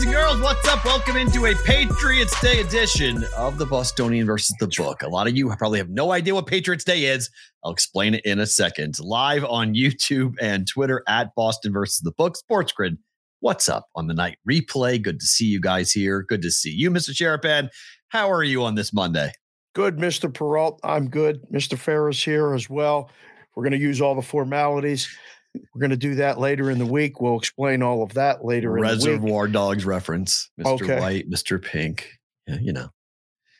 Boys and girls. What's up? Welcome into a Patriots Day edition of the Bostonian versus the Book. A lot of you probably have no idea what Patriots Day is. I'll explain it in a second. Live on YouTube and Twitter at Boston versus the Book. Sports Grid. What's up on the night replay? Good to see you guys here. Good to see you, Mr. Sharapan. How are you on this Monday? Good, Mr. Perrault. I'm good. Mr. Ferris here as well. We're going to use all the formalities. We're going to do that later in the week. We'll explain all of that later in the week. Reservoir Dogs reference. Mr. Okay. White, Mr. Pink. Yeah, you know.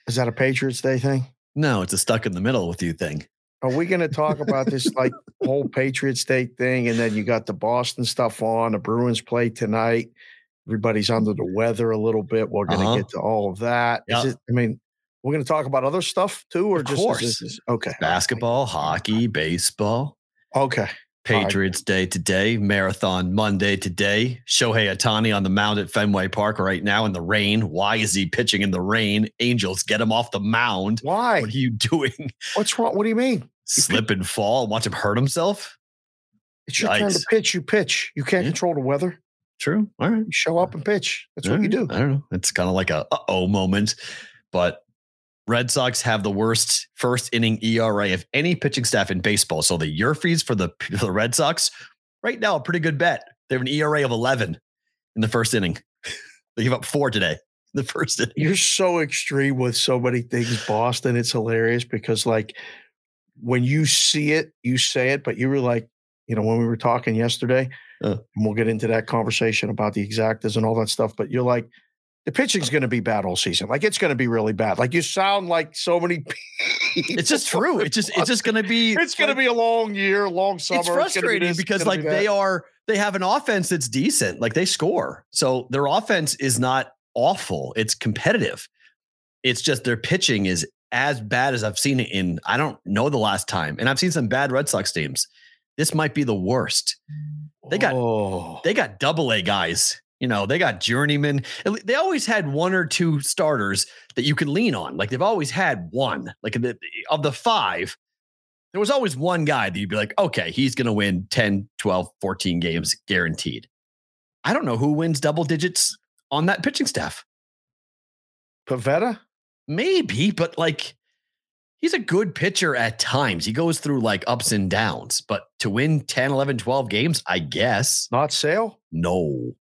Is that a Patriots Day thing? No, it's a stuck in the middle with you thing. Are we going to talk about this like whole Patriots Day thing? And then you got the Boston stuff on. The Bruins play tonight. Everybody's under the weather a little bit. We're going to Uh-huh. get to all of that. Is Yeah. it? I mean, we're going to talk about other stuff too, or Of just course. Is this, okay? Basketball, hockey, baseball. Okay. All right. Patriots Day today, Marathon Monday today. Shohei Ohtani on the mound at Fenway Park right now in the rain. Why is he pitching in the rain? Angels get him off the mound. Why? What are you doing? What's wrong? What do you mean? Slip and fall? Watch him hurt himself? It's your turn to pitch. You pitch. You can't Yeah. control the weather. True. All right. You show up and pitch. That's what you do. I don't know. It's kind of like a uh oh moment. But Red Sox have the worst first inning ERA of any pitching staff in baseball. So the YRFIs for the, for the Red Sox, right now, a pretty good bet. They have an ERA of 11 in the first inning. they give up four today. in The first inning. You're so extreme with so many things, Boston. It's hilarious because, like, when you see it, you say it, but you were like, you know, when we were talking yesterday, Uh. and we'll get into that conversation about the exactas and all that stuff, but you're like, the pitching's going to be bad all season. Like, it's going to be really bad. Like, you sound like so many. It's just true. It's just it's just going to be. It's going to be a long year, long summer. it's gonna be frustrating this, because like be they are they have an offense that's decent like they score so their offense is not awful it's competitive it's just their pitching is as bad as i've seen it in i don't know the last time and i've seen some bad red sox teams this might be the worst they got Oh. they got double a guys you know they got journeyman le- they always had one or two starters that you could lean on. Like they've always had one. Like the, of the five there was always one guy that you'd be like okay he's going to win 10 12 14 games guaranteed. I don't know who wins double digits on that pitching staff. Pivetta? maybe but like he's a good pitcher at times. He goes through like ups and downs but to win 10 11 12 games i guess. Not Sale? no.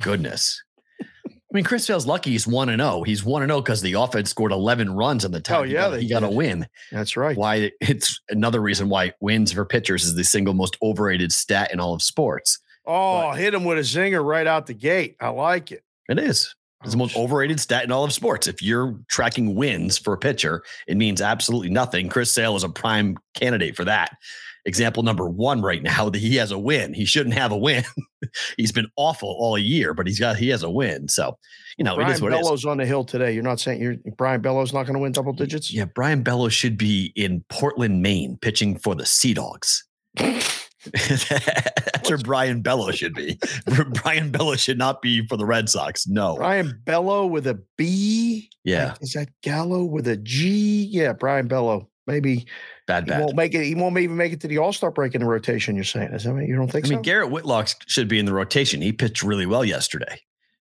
Goodness. I mean, Chris Sale's lucky he's 1 and 0. He's 1 and 0 because the offense scored 11 runs in the oh, time. Oh, he yeah, got, he got a win. That's right. Why it's another reason why wins for pitchers is the single most overrated stat in all of sports. Oh, hit him with a zinger right out the gate. I like it. It is. It's the Oh, most overrated stat in all of sports. If you're tracking wins for a pitcher, it means absolutely nothing. Chris Sale is a prime candidate for that. Example number one right now that he has a win. He shouldn't have a win. he's been awful all year, but he's got he has a win. So, you know, Brian it is what it is. On the hill today. You're not saying you're Brian Bellows not going to win double digits? Yeah, Brian Bellows should be in Portland, Maine, pitching for the Sea Dogs. That's where Brian Bellows should be. Brian Bellows should not be for the Red Sox. No. Brian Bello with a B. Yeah, Like, is that Gallo with a G? Yeah, Brian Bello. Maybe bad, he bad. won't make it. He won't even make it to the All Star break in the rotation. You're saying? Is that what you don't think I mean, so? Garrett Whitlock should be in the rotation. He pitched really well yesterday.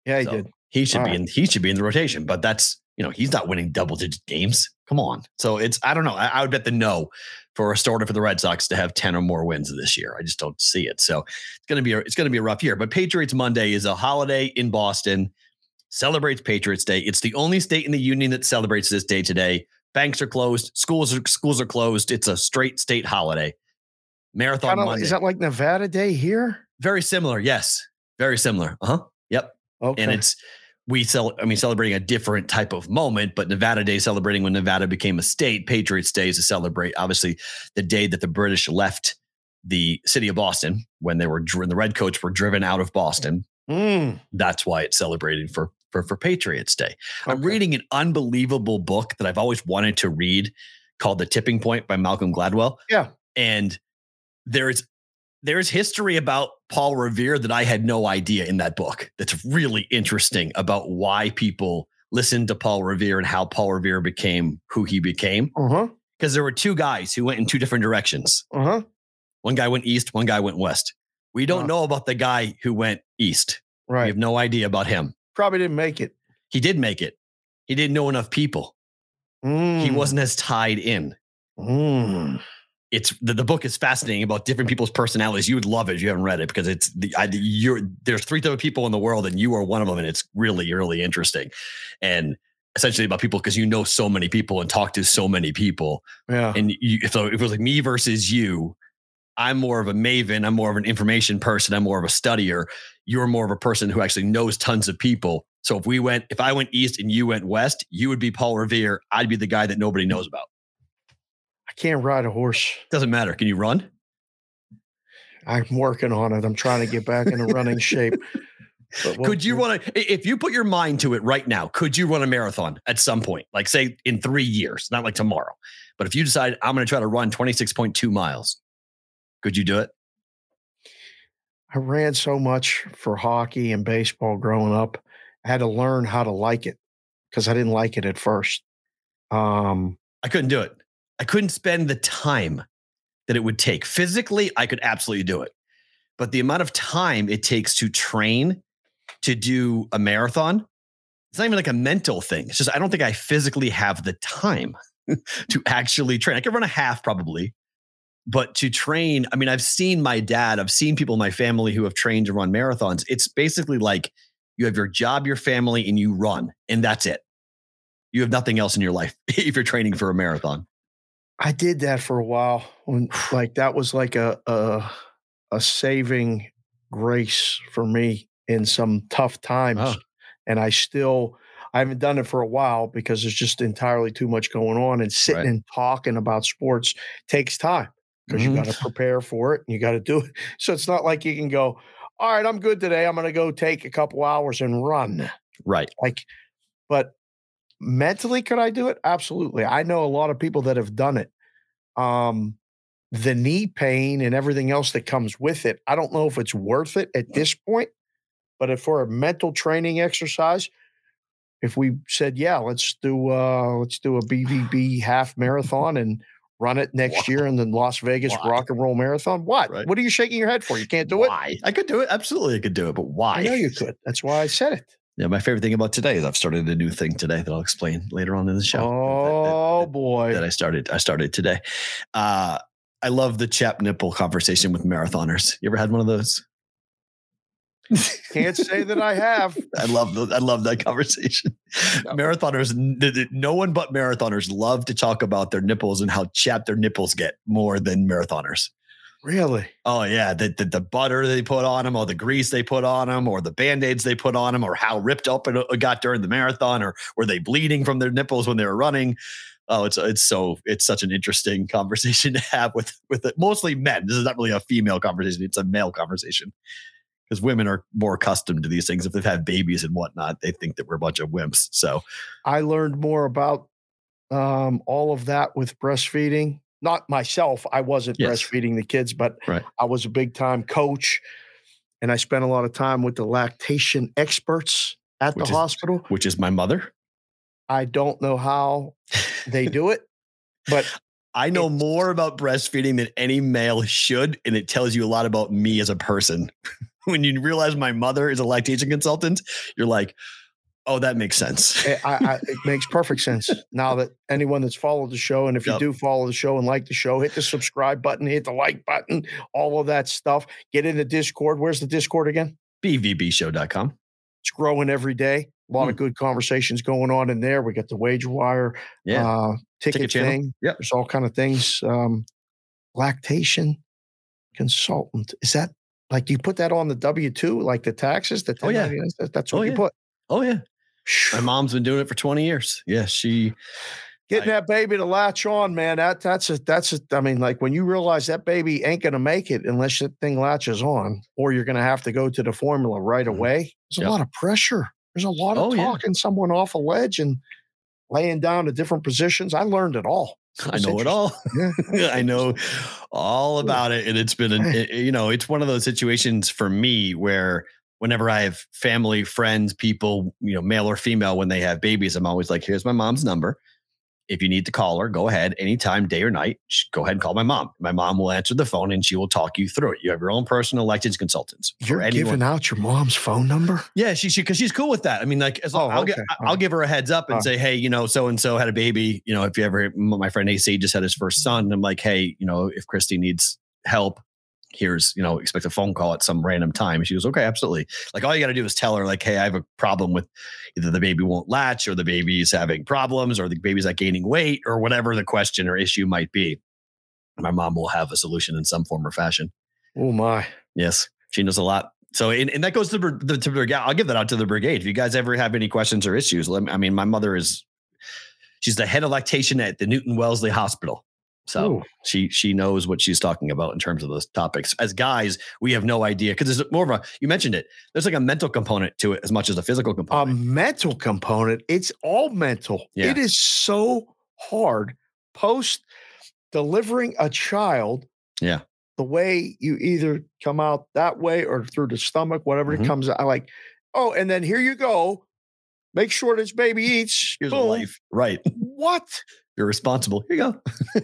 yeah, he So did. He should All be right. in. He should be in the rotation. But that's you know he's not winning double digit games. Come on. So it's I don't know. I, I would bet the no for a starter for the Red Sox to have ten or more wins this year. I just don't see it. So it's gonna be a, it's gonna be a rough year. But Patriots Monday is a holiday in Boston. Celebrates Patriots Day. It's the only state in the union that celebrates this day today. Banks are closed. Schools are schools are closed. It's a straight state holiday. Marathon Kinda, Monday. is that like Nevada Day here? Very similar. Yes. Very similar. Uh huh. Yep Okay. and it's we sell I mean celebrating a different type of moment, but Nevada Day celebrating when Nevada became a state, Patriots Day is to celebrate obviously the day that the British left the city of Boston when they were when the redcoats were driven out of Boston. Mm, That's why it's celebrated for for for Patriots Day. I'm reading an unbelievable book that I've always wanted to read called The Tipping Point by Malcolm Gladwell. Yeah. And there's there's history about Paul Revere that I had no idea in that book. That's really interesting about why people listened to Paul Revere and how Paul Revere became who he became. Uh-huh. Because there were two guys who went in two different directions. Uh-huh. One guy went east, one guy went west. We don't Huh. know about the guy who went east. Right. We have no idea about him. Probably didn't make it. He did make it. He didn't know enough people. He Mm, wasn't as tied in. mm. It's the, the book is fascinating about different people's personalities. You would love it if you haven't read it because it's the I, you're there's three of people in the world and you are one of them and it's really really interesting and essentially about people because you know so many people and talk to so many people Yeah. and you, so if it was like me versus you, I'm more of a maven. I'm more of an information person. I'm more of a studier. You're more of a person who actually knows tons of people. So if we went, if I went east and you went west, you would be Paul Revere. I'd be the guy that nobody knows about. I can't ride a horse. Doesn't matter. Can you run? I'm working on it. I'm trying to get back into running shape. We'll- could you run a, if you put your mind to it right now, could you run a marathon at some point? Like say in three years, not like tomorrow. But if you decide I'm going to try to run 26.2 miles, could you do it? I ran so much for hockey and baseball growing up. I had to learn how to like it because I didn't like it at first. Um, I couldn't do it. I couldn't spend the time that it would take. Physically, I could absolutely do it. But the amount of time it takes to train to do a marathon, it's not even like a mental thing. It's just I don't think I physically have the time to actually train. I could run a half probably, but to train, I mean, I've seen my dad, I've seen people in my family who have trained to run marathons. It's basically like you have your job, your family, and you run, and that's it. You have nothing else in your life if you're training for a marathon. I did that for a while when like that was like a a, a saving grace for me in some tough times. Oh. And I still I haven't done it for a while because there's just entirely too much going on and sitting Right. and talking about sports takes time because you Mhm. got to prepare for it and you got to do it. So it's not like you can go, all right, I'm good today. I'm going to go take a couple hours and run. Right. Like, but mentally, could I do it? Absolutely. I know a lot of people that have done it. Um, the knee pain and everything else that comes with it, I don't know if it's worth it at this point. But if for a mental training exercise, if we said, yeah, let's do uh let's do a BVB half marathon and run it next year in the Las Vegas Why? Rock and Roll Marathon, what? Right. What are you shaking your head for? You can't do it. why? I could do it. Absolutely, I could do it. But why? I know you could. That's why I said it. Yeah, my favorite thing about today is I've started a new thing today that I'll explain later on in the show. that- that- Oh that- boy. that I started. I started today. Uh, I love the chap nipple conversation with marathoners. You ever had one of those? Can't say that I have. I love the, I love that conversation. No. Marathoners, no one but marathoners love to talk about their nipples and how chapped their nipples get more than marathoners. Really? Oh yeah, the, the the butter they put on them, or the grease they put on them, or the band aids they put on them, or how ripped up it uh, got during the marathon, or were they bleeding from their nipples when they were running? Oh, it's it's so it's such an interesting conversation to have with with mostly men. This is not really a female conversation; it's a male conversation because women are more accustomed to these things. If they've had babies and whatnot, they think that we're a bunch of wimps. So I learned more about um, all of that with breastfeeding. Not myself. I wasn't Yes. breastfeeding the kids, but Right. I was a big time coach. And I spent a lot of time with the lactation experts at Which the is- hospital. which is my mother. I don't know how they do it, but I know more about breastfeeding than any male should, and it tells you a lot about me as a person. when you realize my mother is a lactation consultant, you're like, oh, that makes sense. it, I, I, it makes perfect sense now that anyone that's followed the show, and if Yep. you do follow the show and like the show, hit the subscribe button, hit the like button, all of that stuff. Get in the Discord. Where's the Discord again? BVBshow.com. It's growing every day. A lot of good conversations going on in there. We got the wage wire Yeah. uh, ticket, Ticket thing. Yep. There's all kind of things. Um, lactation consultant. Is that like you put that on the W two, like the taxes? The Oh, yeah. 1099? That- That's Oh, what you yeah. put. oh, yeah. My mom's been doing it for 20 years. Yeah, she Getting I- that baby to latch on, man. That that's a that's a. I mean, like when you realize that baby ain't gonna make it unless that thing latches on, or you're gonna have to go to the formula right Mhm. away. There's a lot of pressure. There's a lot of Oh, yeah. talking someone off a ledge and laying down to different positions. I learned it all. I know it all. Yeah. I know all about it. And it's been, an, it- eh, you know, it's one of those situations for me where whenever I have family, friends, people, you know, male or female, when they have babies, I'm always like, here's my mom's number. If you need to call her, go ahead anytime, day or night. Go ahead and call my mom. My mom will answer the phone and she will talk you through it. You have your own personal licensed consultants. You're anyone. giving out your mom's phone number. Yeah, she she because she's cool with that. I mean, like as long, Oh, I'll, okay. I'll give her a heads up and say, hey, you know, so and so had a baby. You know, if you ever, my friend AC just had his first son. I'm like, hey, you know, if Christy needs help, here's, you know, expect a phone call at some random time. She goes, okay, absolutely. Like all you got to do is tell her, like, hey, I have a problem with either the baby won't latch or the baby's having problems or the baby's not gaining weight or whatever the question or issue might be. My mom will have a solution in some form or fashion. Oh my. Yes, she knows a lot. So, and, and that goes to the, the to the. I'll give that out to the brigade. If you guys ever have any questions or issues, let me, I mean, my mother is she's the head of lactation at the Newton Wellesley Hospital. So Ooh. she she knows what she's talking about in terms of those topics. As guys, we have no idea because there's more of a you mentioned it. There's like a mental component to it as much as a physical component. a mental component. It's all mental. Yeah. It is so hard post delivering a child. Yeah. The way you either come out that way or through the stomach, whatever Mhm. it comes out like, oh, and then here you go. Make sure this baby eats. Here's a Boom. life, right? What? You're responsible. Here you go.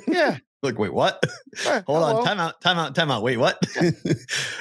Yeah. like, wait, what? Eh, Hold hello. on, time out, time out, time out. Wait, what?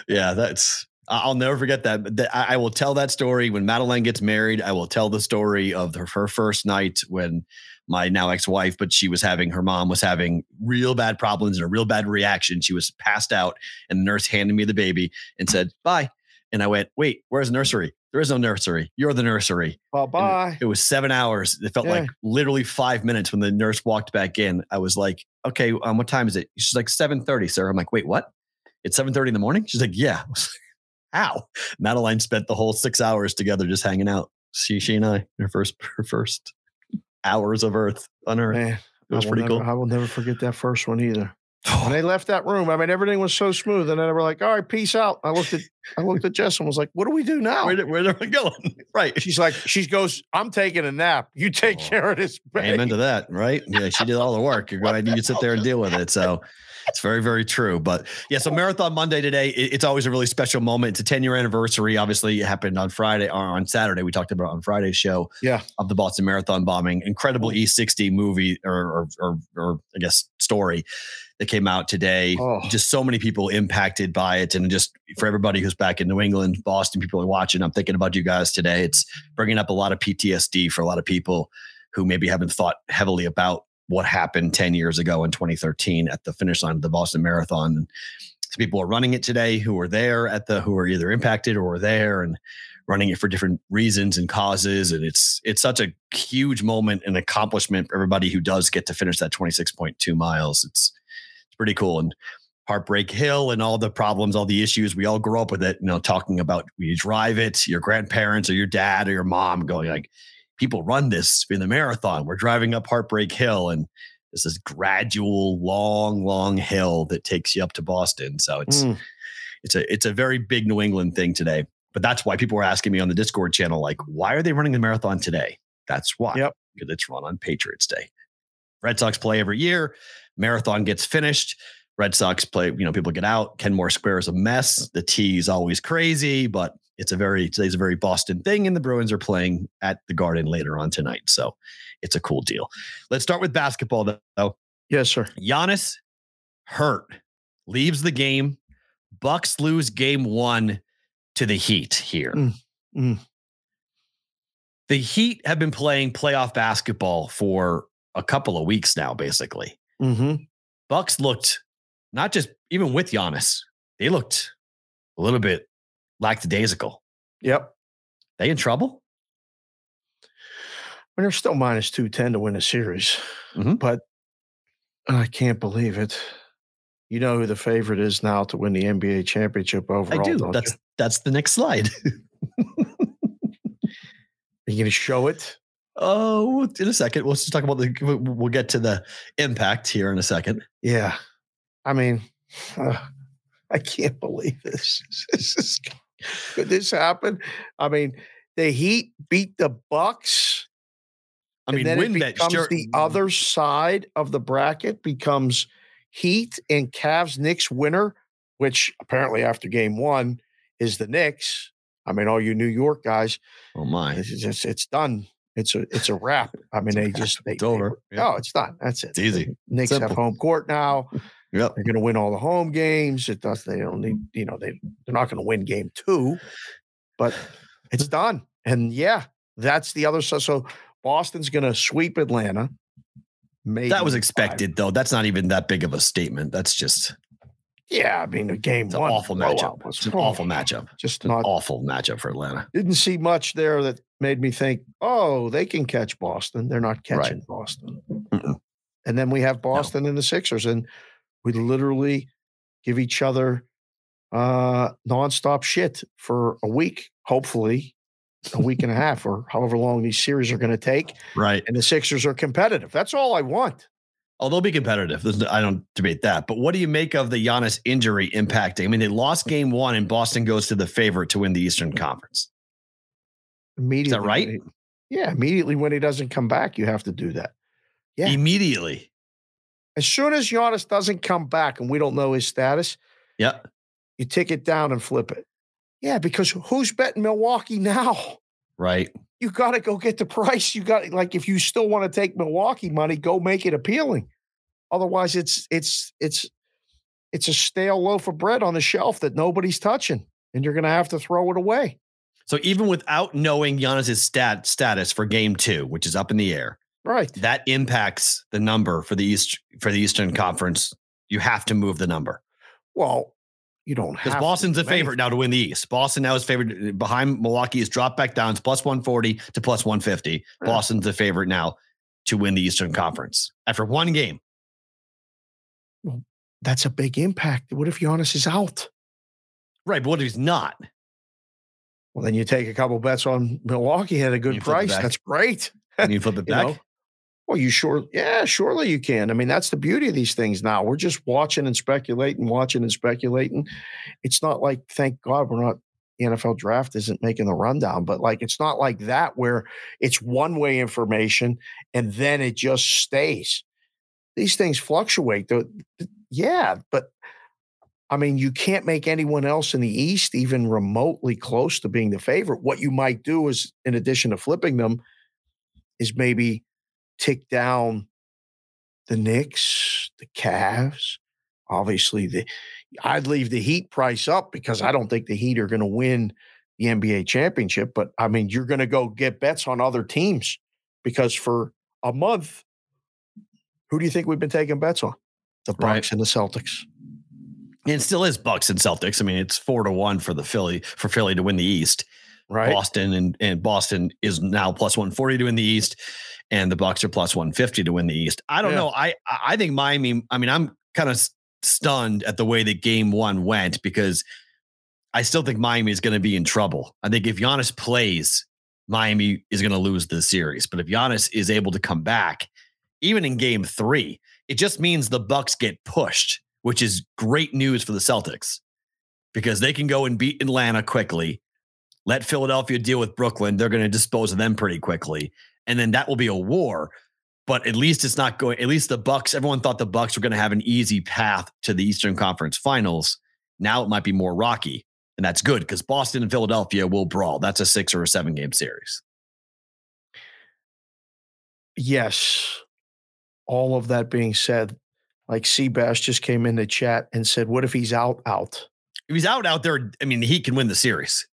yeah, that's I'll never forget that. That- I will tell that story when Madeline gets married. I will tell the story of her, her first night when my now ex-wife, but she was having her mom was having real bad problems and a real bad reaction. She was passed out, and the nurse handed me the baby and said, "Bye." And I went, "Wait, where's the nursery? There is no nursery. You're the nursery." Bye bye. It was seven hours. It felt Yeah. like literally five minutes when the nurse walked back in. I was like, okay, um, what time is it? She's like, 7.30, sir. I'm like, wait, what? It's 7.30 in the morning? She's like, yeah. I was like, How? Madeline spent the whole six hours together just hanging out. She, she and I, her first, her first hours of Earth on Earth. Man, It was pretty never- cool. I will never forget that first one either. When they left that room, I mean, everything was so smooth, and then they were like, "All right, peace out." I looked at, I looked at Jess and was like, "What do we do now?" Where, where are we going? right. She's like, she goes, I'm taking a nap. You take Oh, care of this. Amen to that, right? Yeah, she did all the work. You're going to need to sit there and deal with it. So it's very, very true. But yeah, so Marathon Monday today, it- it's always a really special moment. It's a 10 year anniversary. Obviously, it happened on Friday or on Saturday. We talked about it on Friday's show Yeah. of the Boston Marathon bombing. Incredible E60 movie or, or, or, or I guess story that came out today. Oh. Just so many people impacted by it. And just for everybody who's back in New England, Boston, people are watching, I'm thinking about you guys today. It's bringing up a lot of PTSD for a lot of people who maybe haven't thought heavily about what happened 10 years ago in 2013 at the finish line of the Boston Marathon. And so people are running it today who are there at the who are either impacted or there and running it for different reasons and causes. And it's it's such a huge moment and accomplishment for everybody who does get to finish that 26.2 miles. It's it's pretty cool. And Heartbreak Hill and all the problems, all the issues. We all grew up with it, you know, talking about when you drive it, your grandparents or your dad or your mom going like, people run this in the marathon. We're driving up Heartbreak Hill and this is gradual, long, long hill that takes you up to Boston. So it's Mm. it's a it's a very big New England thing today. But that's why people were asking me on the Discord channel, like, why are they running the marathon today? That's why. Yep. Because it's run on Patriots Day. Red Sox play every year. Marathon gets finished. Red Sox play, you know, people get out. Kenmore Square is a mess. The T is always crazy, but it's a very today's a very Boston thing, and the Bruins are playing at the Garden later on tonight. So it's a cool deal. Let's start with basketball though. Yes, sir. Giannis hurt, leaves the game. Bucks lose game one to the Heat here. Mm, mm. The Heat have been playing playoff basketball for a couple of weeks now, basically. Mm-hmm. Bucks looked not just even with Giannis, they looked a little bit lackadaisical. Yep. They in trouble? And they're still minus 210 to win a series. Mhm. But I can't believe it. You know who the favorite is now to win the NBA championship overall. I do. That's you? that's the next slide. Are you going to show it? Oh, in a second. We'll just talk about the. We'll get to the impact here in a second. Yeah. I mean, uh, I can't believe this. this is, could this happen? I mean, the Heat beat the Bucks. I mean, then it becomes Sure. the other side of the bracket becomes Heat and Cavs Knicks winner, which apparently after game one is the Knicks. I mean, all you New York guys, Oh my! it's just it's done. It's a it's a wrap. I mean, they just they, It's over. They, Yeah. Oh, it's done. That's it. It's easy. The Knicks have home court now. Yep. They're going to win all the home games. It does. They don't need. You know, they they're not going to win game two, but it's done. And yeah, that's the other. So so Boston's going to sweep Atlanta. Maybe That was five. expected, though. That's not even that big of a statement. That's just Yeah, I mean, the game it's an awful matchup. was It's an oh, awful matchup. Just an not. awful matchup for Atlanta. Didn't see much there that made me think, oh, they can catch Boston. They're not Right. catching Boston. Mm-mm. And then we have Boston and the Sixers, and we literally give each other uh nonstop shit for a week, hopefully a week and a half, or however long these series are going to take. Right. And the Sixers are competitive. That's all I want. Oh, they'll be competitive. I don't debate that. But what do you make of the Giannis injury impacting? I mean, they lost game one, and Boston goes to the favorite to win the Eastern Conference. Immediately, when right? he- yeah, immediately when he doesn't come back, you have to do that. Yeah. Immediately. As soon as Giannis doesn't come back and we don't know his status, Yeah. you take it down and flip it. Yeah, because who's betting Milwaukee now? Right. You got to go get the price. You got like if you still want to take Milwaukee money, go make it appealing. Otherwise, it's it's it's it's a stale loaf of bread on the shelf that nobody's touching, and you're going to have to throw it away. So even without knowing Giannis's stat status for game two, which is up in the air, Right. that impacts the number for the East for the Eastern Conference. You have to move the number Well, you don't have because to Boston's a favorite now to win the East. Boston now is favored uh, behind Milwaukee. Is dropped back down. It's plus one forty to plus one fifty. Yeah. Boston's the favorite now to win the Eastern Conference after one game. Well, that's a big impact. What if Giannis is out? Right, but what if he's not? Well, then you take a couple bets on Milwaukee at a good You price. That's great. And you flip it You back. know? Well, you sure? Yeah, surely you can. I mean, that's the beauty of these things now. We're just watching and speculating, watching and speculating. It's not like, thank God, we're not, the NFL draft isn't making the rundown, but like, it's not like that where it's one way information and then it just stays. These things fluctuate. The- Yeah, but I mean, you can't make anyone else in the East even remotely close to being the favorite. What you might do is, in addition to flipping them, is maybe tick down the Knicks, the Cavs. Obviously, the I'd leave the Heat price up because I don't think the Heat are going to win the NBA championship. But I mean, you're going to go get bets on other teams because for a month, who do you think we've been taking bets on? The Bucks Right. and the Celtics. It still is Bucks and Celtics. I mean, it's four to one for the Philly for Philly to win the East. Right. Boston and, and Boston is now plus 140 to win the East, and the Bucks are plus 150 to win the East. I don't Yeah. know. I I think Miami. I mean, I'm kind of stunned at the way that Game One went because I still think Miami is going to be in trouble. I think if Giannis plays, Miami is going to lose the series. But if Giannis is able to come back, even in Game Three, it just means the Bucks get pushed, which is great news for the Celtics because they can go and beat Atlanta quickly let Philadelphia deal with Brooklyn. They're going to dispose of them pretty quickly. And then that will be a war. But at least it's not going, at least the Bucks, everyone thought the Bucks were going to have an easy path to the Eastern Conference finals. Now it might be more rocky. And that's good because Boston and Philadelphia will brawl. That's a six or a seven game series. Yes. All of that being said, like Seabass just came in the chat and said, What if he's out? Out. If he's out out there, I mean, he can win the series.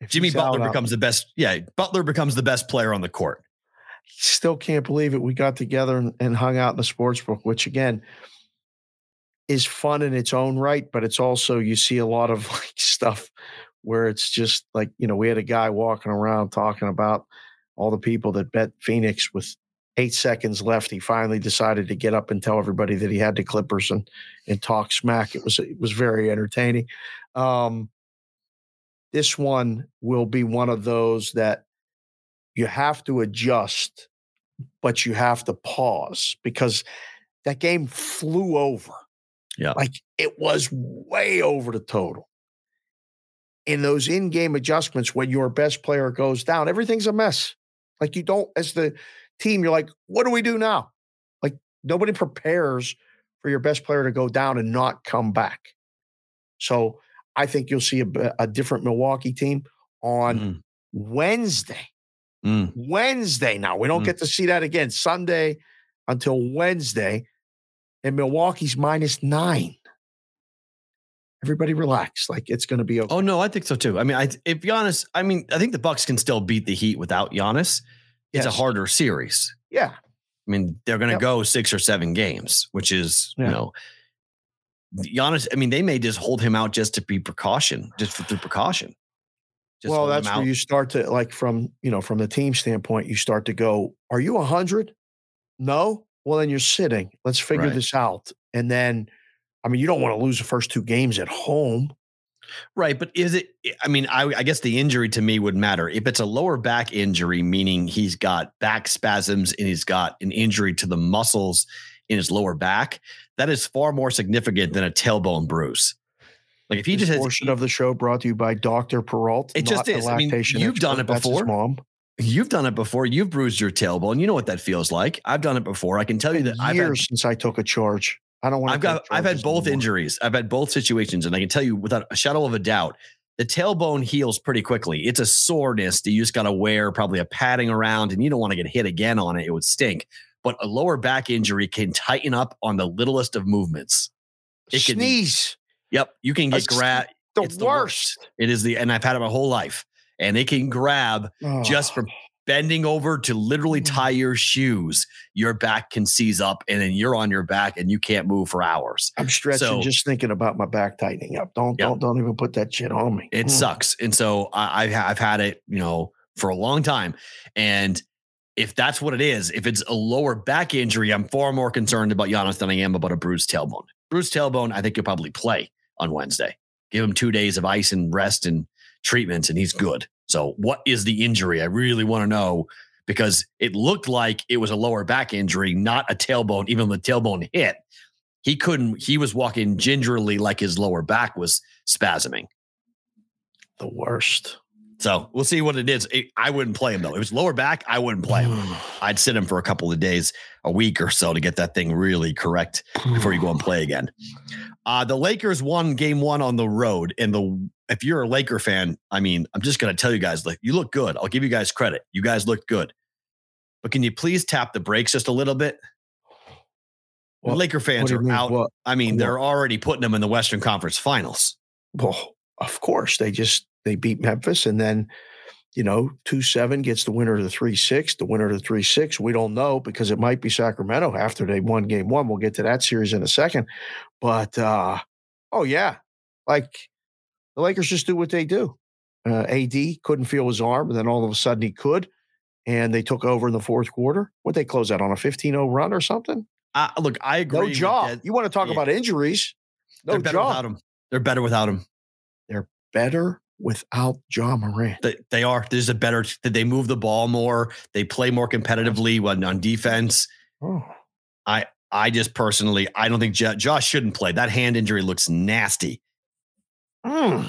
If Jimmy Butler becomes the best. Yeah, Butler becomes the best player on the court. still can't believe it. We got together and, and hung out in the sports book, which again is fun in its own right, but it's also you see a lot of like stuff where it's just like, you know, we had a guy walking around talking about all the people that bet Phoenix with eight seconds left. He finally decided to get up and tell everybody that he had the Clippers and and talk smack. It was it was very entertaining. Um this one will be one of those that you have to adjust, but you have to pause because that game flew over. Yeah. Like it was way over the total. In those in game adjustments, when your best player goes down, everything's a mess. Like you don't, as the team, you're like, what do we do now? Like nobody prepares for your best player to go down and not come back. So I think you'll see a, a different Milwaukee team on Mm. Wednesday. Mm. Wednesday now. We don't Mm. get to see that again Sunday until Wednesday. And Milwaukee's minus nine. Everybody relax. Like it's going to be okay. Oh no, I think so too. I mean, I if Giannis, I mean, I think the Bucks can still beat the Heat without Giannis. It's a harder series. Yeah. I mean, they're going to Yep. go six or seven games, which is Yeah. you know, Giannis. I mean, they may just hold him out just to be precaution, just for through precaution. Just well, that's where you start to like from, you know, from the team standpoint, you start to go, are you a hundred? No? Well, then you're sitting. Let's figure Right. this out. And then, I mean, you don't want to lose the first two games at home. Right, but is it? Eh, I mean, I, I guess the injury to me would matter. If it's a lower back injury, meaning he's got back spasms and he's got an injury to the muscles in his lower back, that is far more significant than a tailbone bruise. Like if he This just has, portion of the show brought to you by Dr. Perrault. It just is. I mean, you've done expert. it That's his before. mom. you've done it before, you've bruised your tailbone. You know what that feels like. I've done it before. I can tell you that I've years had, since I took a charge. I don't want. I've got I've had both injuries. I've had both situations, and I can tell you without a shadow of a doubt, the tailbone heals pretty quickly. It's a soreness that you just got to wear probably a padding around, and you don't want to get hit again on it. It would stink. But a lower back injury can tighten up on the littlest of movements. It can- Sneeze. Yep, you can get grabbed. The it's worst. the worst. It is the, and I've had it my whole life, and it can grab just Oh, from bending over to literally Mm. tie your shoes, your back can seize up and then you're on your back and you can't move for hours. I'm stretching so- just thinking about my back tightening up. Don't Yep. don't don't even put that shit on me. It Mm. sucks. And so I, I've, I've had it, you know, for a long time. And if that's what it is, if it's a lower back injury, I'm far more concerned about Giannis than I am about a bruised tailbone. Bruised tailbone, I think you'll probably play on Wednesday. Give him two days of ice and rest and treatments, and he's good. So, what is the injury? I really want to know because it looked like it was a lower back injury, not a tailbone. Even the tailbone hit, he couldn't, he was walking gingerly like his lower back was spasming. The worst. So we'll see what it is. It- I wouldn't play him though. If it's lower back, I wouldn't play him. I'd sit him for a couple of days, a week or so to get that thing really correct before you go and play again. Uh, the Lakers won game one on the road. And the if you're a Laker fan, I mean, I'm just gonna tell you guys, like you look good. I'll give you guys credit. You guys looked good. But can you please tap the brakes just a little bit? The Laker fans are mean? out. What? I mean, What? they're already putting them in the Western Conference Finals. Well, of course they just they beat Memphis and then you know two seven gets the winner of the three six. The winner of the three six we don't know because it might be Sacramento after they won game one. We'll get to that series in a second, but uh oh yeah, like the Lakers just do what they do. Uh, AD couldn't feel his arm, and then all of a sudden he could, and they took over in the fourth quarter. What they close out on a 15-0 run or something? Uh, look, I agree. No job. You want to talk Yeah. about injuries? No They're better job. without him. They're better without him. Better without Ja Morant. They, they are. There's a better. They move the ball more? They play more competitively when on defense. Oh. I I just personally, I don't think Jo- Josh shouldn't play. That hand injury looks nasty. Mm.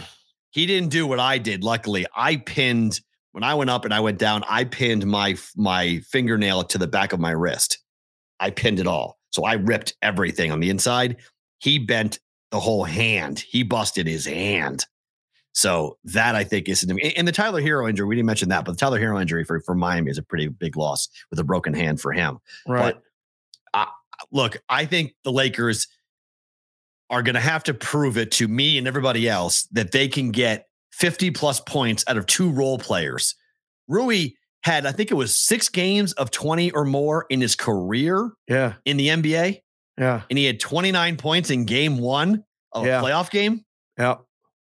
He didn't do what I did. Luckily, I pinned when I went up and I went down. I pinned my my fingernail to the back of my wrist. I pinned it all, so I ripped everything on the inside. He bent the whole hand. He busted his hand. So that I think is and and the Tyler Herro injury. We didn't mention that, but the Tyler Herro injury for for Miami is a pretty big loss with a broken hand for him. Right. But I, look, I think the Lakers are going to have to prove it to me and everybody else that they can get 50 plus points out of two role players. Rui had, I think it was six games of 20 or more in his career yeah. in the NBA, Yeah. and he had 29 points in game one of Yeah. a playoff game. Yeah.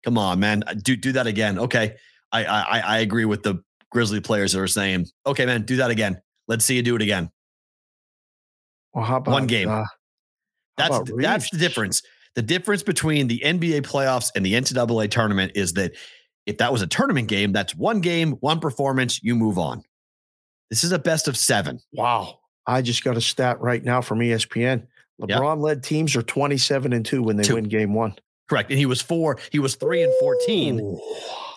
Come on, man. Do do that again. Okay. I I I agree with the Grizzly players that are saying, okay, man, do that again. Let's see you do it again. Well, how about One game. Uh, That's that's the difference. The difference between the NBA playoffs and the NCAA tournament is that if that was a tournament game, that's one game, one performance, you move on. This is a best of seven. Wow. I just got a stat right now from ESPN. LeBron led teams are 27 and 2 when they Two. win game one. Correct. And he was four, he was three and 14. Ooh.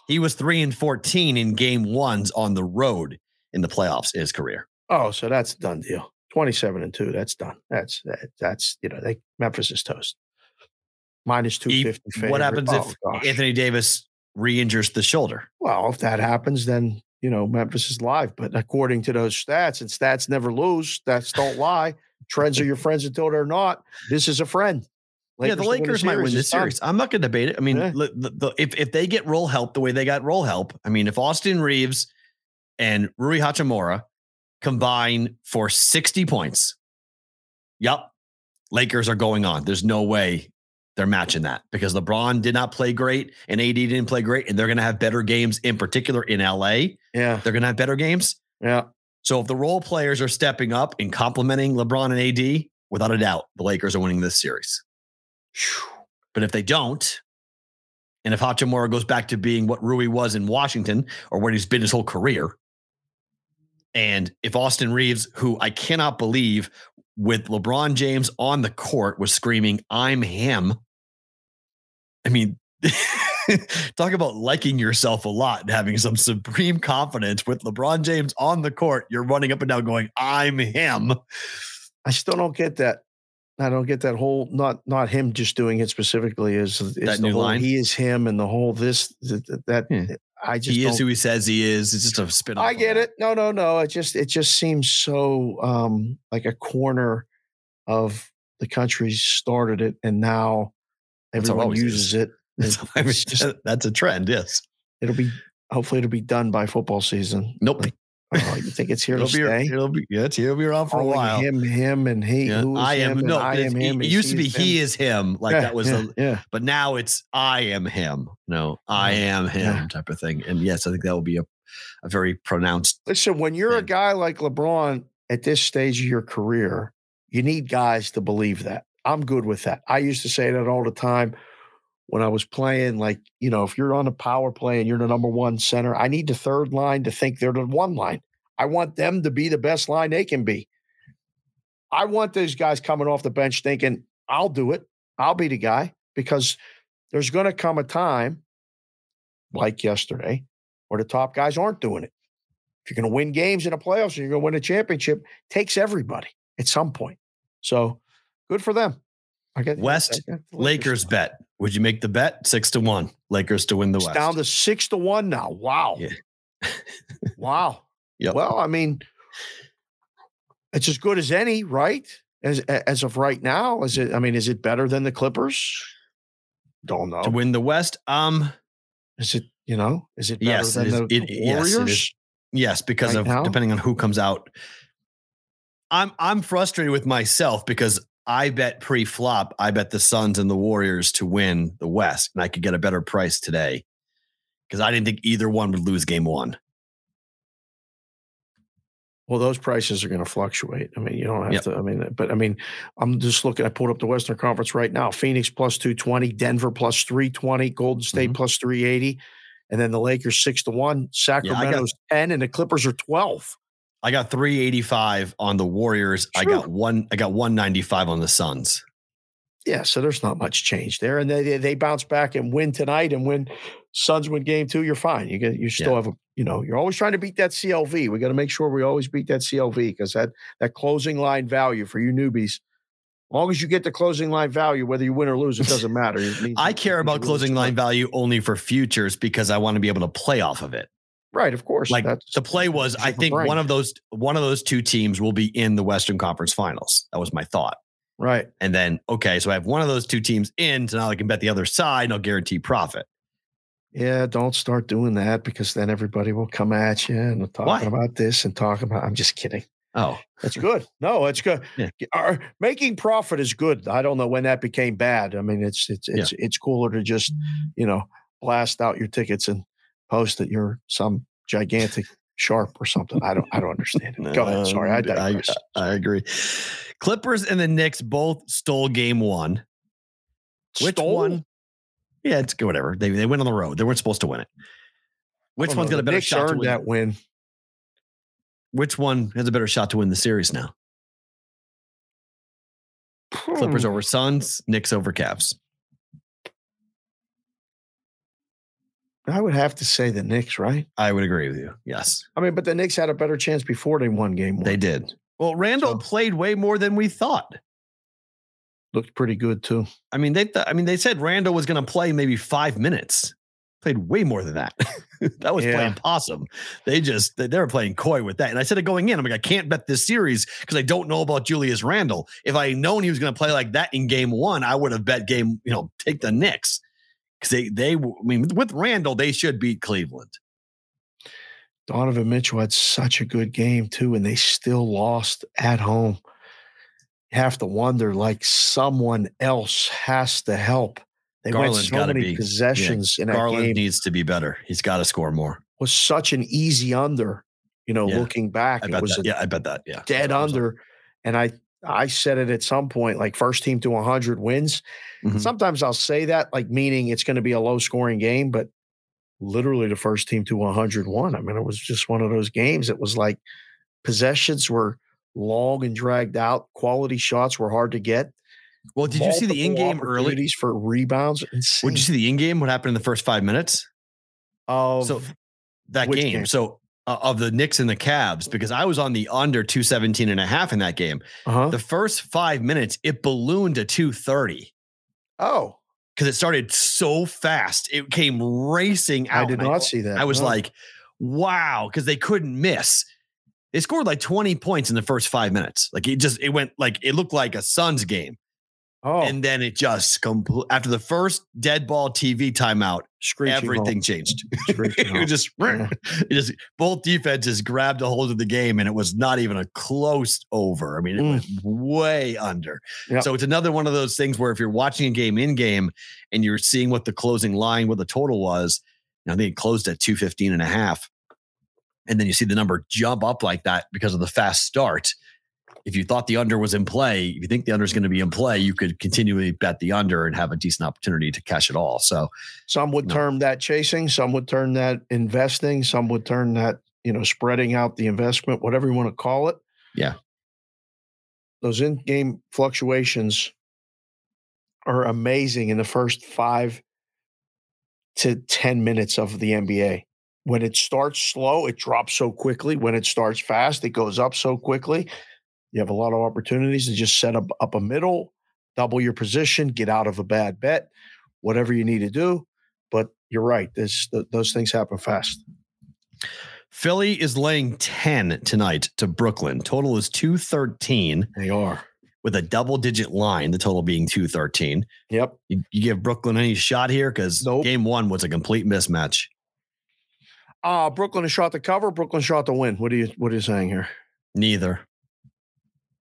He was three and 14 in game ones on the road in the playoffs in his career. Oh, so that's a done deal. 27 and 2. That's done. That's that, that's you know, they Memphis is toast. Minus E- 250. what happens Oh, if gosh. Anthony Davis re injures the shoulder? Well, if that happens, then you know Memphis is live. But according to those stats, and stats never lose, stats don't lie. Trends are your friends until they're not. This is a friend. Yeah, the Lakers might win this series. I'm not going to debate it. I mean, Yeah. the, the, if if they get roll help the way they got roll help, I mean, if Austin Reaves and Rui Hachimura combine for 60 points, yep, Lakers are going on. There's no way they're matching that because LeBron did not play great and AD didn't play great, and they're going to have better games in particular in LA. Yeah, They're going to have better games. yeah. So if the role players are stepping up and complementing LeBron and AD, without a doubt, the Lakers are winning this series. But if they don't, and if Hachimura goes back to being what Rui was in Washington or what he's been his whole career, and if Austin Reaves, who I cannot believe with LeBron James on the court was screaming, I'm him. I mean, talk about liking yourself a lot and having some supreme confidence with LeBron James on the court. You're running up and down going, I'm him. I still don't get that. I don't get that whole not not him just doing it specifically is, is That the new whole line? he is him and the whole this that, that Yeah. I just He is who he says he is. It's just a spin I get it. No, no, no. It just it just seems so um like a corner of the country started it and now That's how it everyone uses is. it. That's, just, that's a trend. Yes. it'll be hopefully it'll be done by football season. Nope. Like, oh, you think it's here to It'll be, stay? it'll be, yeah, it's, it'll be around for a while. Him, him, and he. Yeah, Who is I am him no. I am it- him. It used to be he him. is him. Like Yeah, that was yeah, the. yeah. But now it's I am him. No, I am him type of thing. And yes, I think that will be a, a very pronounced. Listen, when you're Yeah. a guy like LeBron at this stage of your career, you need guys to believe that. I'm good with that. I used to say that all the time when I was playing. Like, you know, if you're on a power play and you're the number one center, I need the third line to think they're the one line. I want them to be the best line they can be. I want those guys coming off the bench thinking, I'll do it. I'll be the guy because there's going to come a time like yesterday where the top guys aren't doing it. If you're going to win games in the playoffs and you're going to win a championship, takes everybody at some point. So good for them. I get West I Lakers bet. Would you make the bet six to one? Lakers to win the It's West. down to six to one now. Wow. Yeah. wow. Yep. Well, I mean, it's as good as any, right? As as of right now, is it? I mean, is it better than the Clippers? Don't know. to win the West. Um, Is it? You know, is it better Yes, it than is- the it- yes, it Warriors? is. yes, because Right of now? depending on who comes out. I'm I'm frustrated with myself because I bet pre-flop. I bet the Suns and the Warriors to win the West, and I could get a better price today because I didn't think either one would lose game one. Well, those prices are going to fluctuate. I mean, you don't have Yep. to. I mean, but I mean, I'm just looking. I pulled up the Western Conference right now. Phoenix plus two twenty, Denver plus three twenty, Golden State Mhm. plus three eighty, and then the Lakers six to one, Sacramento's ten, and the Clippers are twelve. I got 385 on the Warriors. I got one. I got 195 on the Suns. Yeah, so there's not much change there, and they they, they bounce back and win tonight, and win Suns win game two, you're fine. You get you still Yeah. have a you know you're always trying to beat that CLV. We got to make sure we always beat that CLV because that that closing line value for you newbies. As long as you get the closing line value, whether you win or lose, it doesn't matter. It I care about closing line value only for futures because I want to be able to play off of it. Right? Of course, like That's- the play was i think brain. one of those one of those two teams will be in the western conference finals that was my thought right. and then okay so i have one of those two teams in so now i can bet the other side and i'll guarantee profit Yeah, don't start doing that because then everybody will come at you and talking Why? about this and talking about. I'm just kidding. oh That's good. No, it's good. Yeah. Our- making profit is good. I don't know when that became bad. I mean, it's it's it's it's cooler to just mm. you know blast out your tickets and post that you're some gigantic sharp or something. I don't I don't understand it. Go ahead. Sorry, I Um, digress. I, agree clippers and the knicks both stole game one which Stole? one yeah it's good whatever they, they went on the road they weren't supposed to win it Which don't one's know, got a better Knicks shot to win? that win. Which one has a better shot to win the series now? Clippers Hmm. over Suns, Knicks over Cavs. I would have to say the Knicks, right? I would agree with you. Yes, I mean, but the Knicks had a better chance before they won game one. they did. Well, Randle So- played way more than we thought. looked pretty good too. I mean, they th- I mean, they said Randle was going to play maybe five minutes. Played way more than that. that was Yeah. playing possum. They just they, they were playing coy with that. And I said it going in. I'm like, I can't bet this series because I don't know about Julius Randle. If I had known he was going to play like that in game one, I would have bet game. You know, take the Knicks because they they. I mean, with Randle, they should beat Cleveland. Donovan Mitchell had such a good game too, and they still lost at home. You have to wonder, like someone else has to help. They Garland's went so many be- possessions in that Garland game. needs to be better. He's got to score more. was such an easy under. You know, Yeah. looking back, I bet was that. a Yeah, I bet that. Yeah, dead under. And I I said it at some point, like first team to 100 wins. Mhm. Sometimes I'll say that, like meaning it's going to be a low scoring game, but literally the first team to 101. I mean, it was just one of those games. It was like possessions were long and dragged out. Quality shots were hard to get. Well, did you see the in-game early? for rebounds? Insane. Would you see the in-game? What happened in the first five minutes? Of, so that game, game? so uh, of the Knicks and the Cavs, because I was on the under 217 and a half in that game. uh-huh. The first five minutes, it ballooned to 230 oh, because it started so fast. It came racing out. I did not see that. I was no. like, wow, because they couldn't miss. They scored like 20 points in the first five minutes. Like it just, it went like, it looked like a Suns game. Oh, And then it just, after the first dead ball TV timeout, screeching everything home. changed. It just, it just both defenses grabbed a hold of the game, and it was not even a close over. I mean, it Mm. was way under. Yep. So it's another one of those things where if you're watching a game in game and you're seeing what the closing line, what the total was, you know, I think it closed at 215 and a half. And then you see the number jump up like that because of the fast start. If you thought the under was in play, if you think the under is going to be in play, you could continually bet the under and have a decent opportunity to cash it all. So Some would No. term that chasing, some would term that investing, some would term that, you know, spreading out the investment, whatever you want to call it. Yeah. Those in game fluctuations are amazing in the first five to 10 minutes of the NBA. When it starts slow, it drops so quickly. When it starts fast, it goes up so quickly. You have a lot of opportunities to just set up, up a middle, double your position, get out of a bad bet, whatever you need to do but you're right. This th- those things happen fast. Philly is laying 10 tonight to Brooklyn. Total is 213 They are. with a double digit line, the total being 213. Yep. You, you give Brooklyn any shot here? Because Nope. game one was a complete mismatch. Uh Brooklyn has shot the cover. Brooklyn shot the win. What are you What are you saying here? Neither.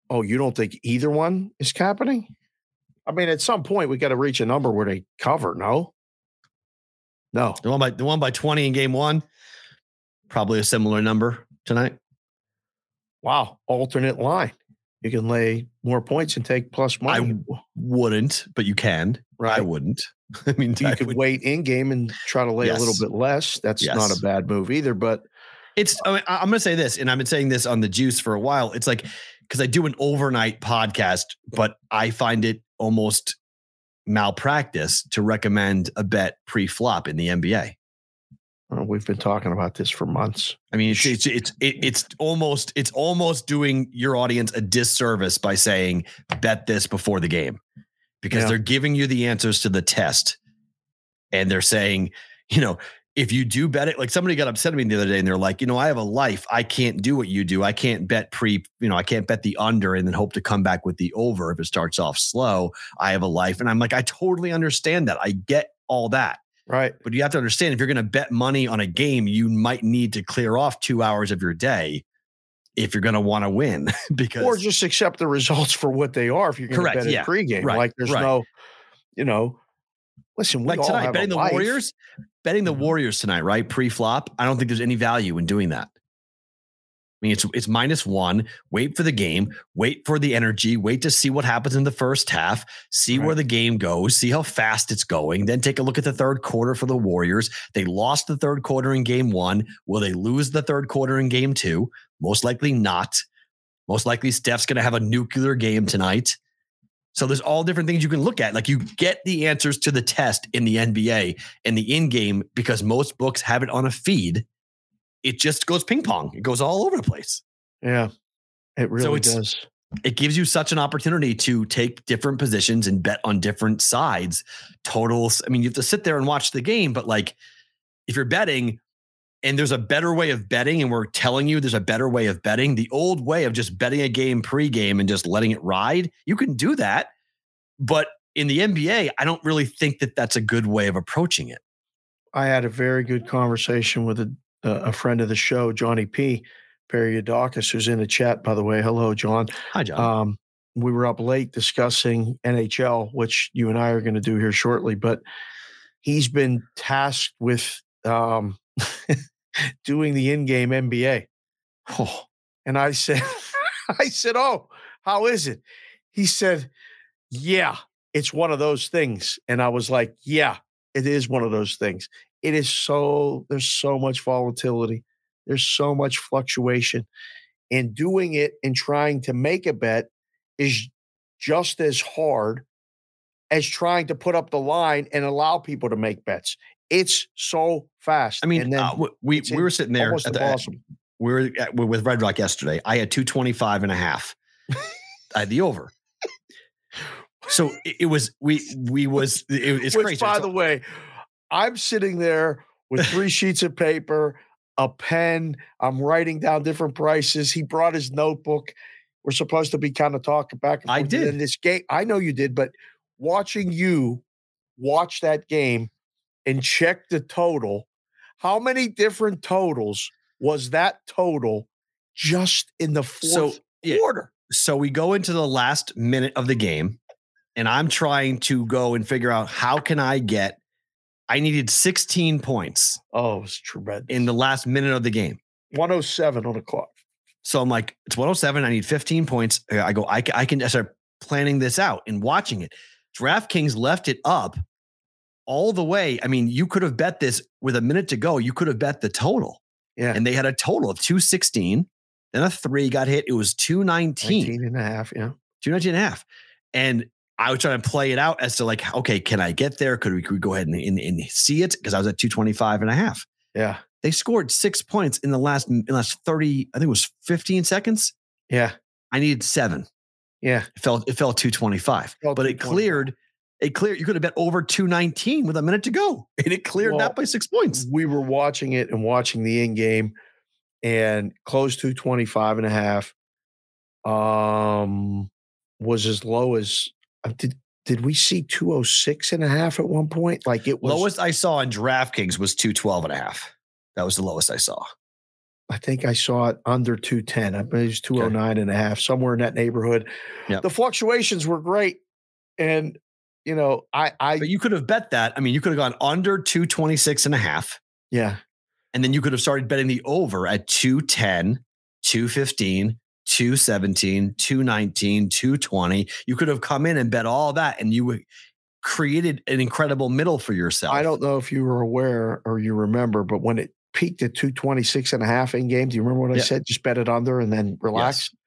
Oh, you don't think either one is happening? I mean, at some point we got to reach a number where they cover. No. No. The one by the one by 20 in game one, probably a similar number tonight. Wow. Alternate line. You can lay more points and take plus I money. Wouldn't, but you can. Right. I wouldn't. I mean, You I could would- wait in game and try to lay a little bit less. That's not a bad move either. But it's. I mean, I'm going to say this, and I've been saying this on the juice for a while. It's like because I do an overnight podcast, but I find it almost malpractice to recommend a bet pre-flop in the NBA. uh, we've been talking about this for months. I mean, it's it's it's it, it's almost it's almost doing your audience a disservice by saying bet this before the game because Yeah. they're giving you the answers to the test, and they're saying, you know, if you do bet it, like somebody got upset at me the other day, and they're like, you know, I have a life, I can't do what you do, I can't bet pre, you know, I can't bet the under and then hope to come back with the over if it starts off slow. I have a life, and I'm like, I totally understand that, I get all that. Right. But you have to understand if you're going to bet money on a game, you might need to clear off two hours of your day if you're going to want to win. because or just accept the results for what they are if you're going to bet it yeah, pregame. right, like there's right. no, you know, listen, like tonight, betting the life. Warriors, betting the Mhm. Warriors tonight, right? Pre flop. I don't think there's any value in doing that. I mean, it's it's minus one. Wait for the game. Wait for the energy. Wait to see what happens in the first half. See right. where the game goes. See how fast it's going. Then take a look at the third quarter for the Warriors. They lost the third quarter in game one. Will they lose the third quarter in game two? Most likely not. Most likely, Steph's going to have a nuclear game tonight. So there's all different things you can look at. Like you get the answers to the test in the NBA and the in game because most books have it on a feed. It just goes ping pong. It goes all over the place. Yeah, it really so does. It gives you such an opportunity to take different positions and bet on different sides. Totals. I mean, you have to sit there and watch the game, but like if you're betting, and there's a better way of betting, and we're telling you there's a better way of betting. The old way of just betting a game pre-game and just letting it ride, you can do that. But in the NBA, I don't really think that that's a good way of approaching it. I had a very good conversation with a, a friend of the show, Johnny P. Periodakis, who's in the chat, by the way. Hello, John. Hi, John. Um, we were up late discussing NHL, which you and I are going to do here shortly, but he's been tasked with um, doing the in-game NBA. Oh. And I said, I said, "Oh, how is it?" He said, "Yeah, it's one of those things." And I was like, "Yeah, it is one of those things. It is so there's so much volatility. There's so much fluctuation. And doing it and trying to make a bet is just as hard as trying to put up the line and allow people to make bets. It's so fast. I mean, uh, we we were sitting there at the, awesome. we were at, with Red Rock yesterday. I had 225 and a half. I had the over. So it, it, was we we was it, it's Which, crazy. By the way, I'm sitting there with three sheets of paper, a pen. I'm writing down different prices. He brought his notebook. We're supposed to be kind of talking back and forth. I did in this game. I know you did, but watching you watch that game and check the total. How many different totals was that total just in the fourth so, yeah. quarter? So we go into the last minute of the game, and I'm trying to go and figure out how can I get. I needed 16 points. Oh, it's tremendous in the last minute of the game. 107 on the clock. So I'm like, it's 107. I need 15 points. I go, I, I can start planning this out and watching it. DraftKings left it up all the way. I mean, you could have bet this with a minute to go. You could have bet the total. Yeah. And they had a total of 216. Then a three got hit. It was 219. 19 and a half. Yeah. 219 and a half. And I was trying to play it out as to like, okay, can I get there? Could we, could we go ahead and, and, and see it? Because I was at 225 and a half. Yeah. They scored six points in the last in the last 30, I think it was 15 seconds. Yeah. I needed seven. Yeah. It fell, it fell 225. Fell but it cleared it cleared. You could have bet over 219 with a minute to go, and it cleared well, that by six points. We were watching it and watching the in game and close to 25 and a half. Um, was as low as uh, did did we see 206 and a half at one point? Like it was lowest I saw in DraftKings was 212 and a half. That was the lowest I saw. I think I saw it under 210. I believe it was 209 okay. and a half, somewhere in that neighborhood. Yep. The fluctuations were great. And you know, I, I, but you could have bet that. I mean, you could have gone under 226 and a half. Yeah. And then you could have started betting the over at 210, 215, 217, 219, 220. You could have come in and bet all that and you created an incredible middle for yourself. I don't know if you were aware or you remember, but when it peaked at 226 and a half in game, do you remember what I said? Just bet it under and then relax. Yes.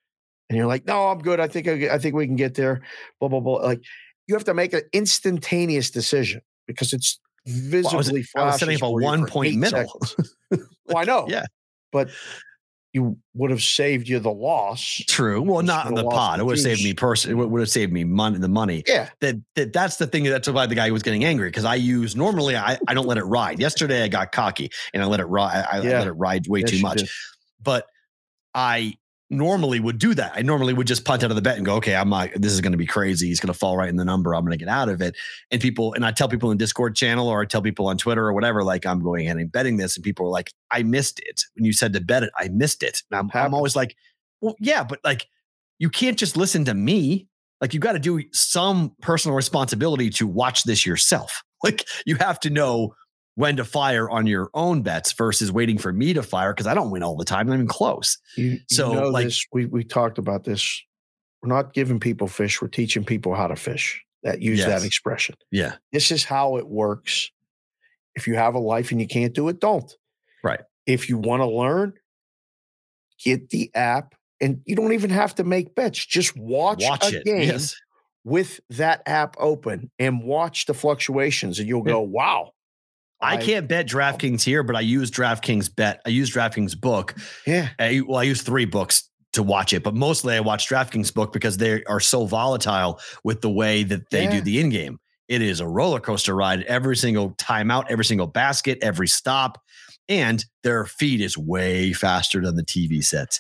And you're like, no, I'm good. I think I, I think we can get there. Blah blah blah. Like you have to make an instantaneous decision because it's visibly well, I was, setting up a one point middle. like, well, I know. Yeah. But you would have saved you the loss. True. Well, not in the pot. It would have saved me personally. It would have saved me money. The money. Yeah. That, that that's the thing. That's why the guy was getting angry because I use normally I, I don't let it ride. Yesterday I got cocky and I let it ride. I, yeah. I let it ride way yes, too much. Did. But I normally would do that. I normally would just punt out of the bet and go, okay, I'm like, this is going to be crazy. He's going to fall right in the number. I'm going to get out of it. And people, and I tell people in Discord channel or I tell people on Twitter or whatever, like I'm going ahead and betting this. And people are like, I missed it. When you said to bet it, I missed it. And I'm, I'm always like, well, yeah, but like you can't just listen to me. Like you got to do some personal responsibility to watch this yourself. Like you have to know when to fire on your own bets versus waiting for me to fire because I don't win all the time. I'm even close. You, you So, know like- this. We we talked about this. We're not giving people fish. We're teaching people how to fish. That use Yes. that expression. Yeah. This is how it works. If you have a life and you can't do it, don't. Right. If you want to learn, get the app, and you don't even have to make bets. Just watch, Watch a it. game Yes. with that app open and watch the fluctuations, and you'll Yeah. go, "Wow." I can't bet DraftKings here, but I use DraftKings bet. I use DraftKings book. Yeah. I, well, I use three books to watch it, but mostly I watch DraftKings book because they are so volatile with the way that they Yeah. do the in game. It is a roller coaster ride every single timeout, every single basket, every stop, and their feed is way faster than the TV set.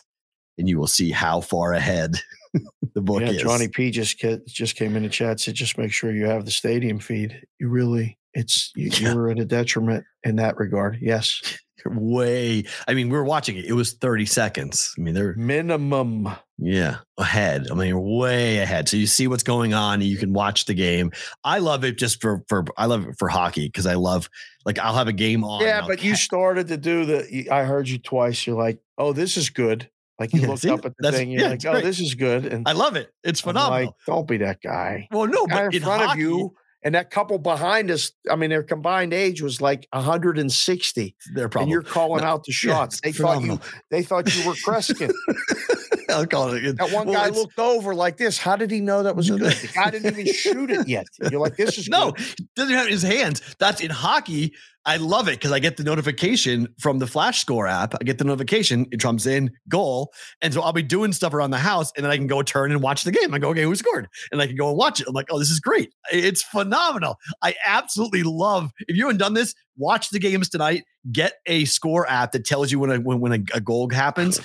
And you will see how far ahead the book Yeah, is. Johnny P just just came in the chat. Said just make sure you have the stadium feed. You really, it's you, Yeah. you're at a detriment in that regard. Yes, way. I mean, we were watching it. It was 30 seconds. I mean, they're minimum. Yeah, ahead. I mean, way ahead. So you see what's going on. You can watch the game. I love it just for for I love it for hockey because I love like I'll have a game on. Yeah, but you started to do the. I heard you twice. You're like, oh, this is good. Like you Yeah, looked see? up at the thing. You're yeah, like, oh, great. this is good. And I love it. It's I'm phenomenal. like, don't be that guy. well, no, but in in front hockey, of you and that couple behind us. I mean, their combined age was like 160, they're and probably you're calling out the shots. it's they thought you. They thought you were Kreskin. I'll call it. That one well, guy looked over like this. How did he know that was good? no. The guy didn't even shoot it yet. You're like, this is No, good. doesn't have his hands. That's in hockey. I love it because I get the notification from the Flash Score app. I get the notification. It comes in goal, and so I'll be doing stuff around the house, and then I can go turn and watch the game. I go, okay, who scored? And I can go and watch it. I'm like, oh, this is great. It's phenomenal. I absolutely love. If you haven't done this, watch the games tonight. Get a score app that tells you when a when, when a, a goal happens.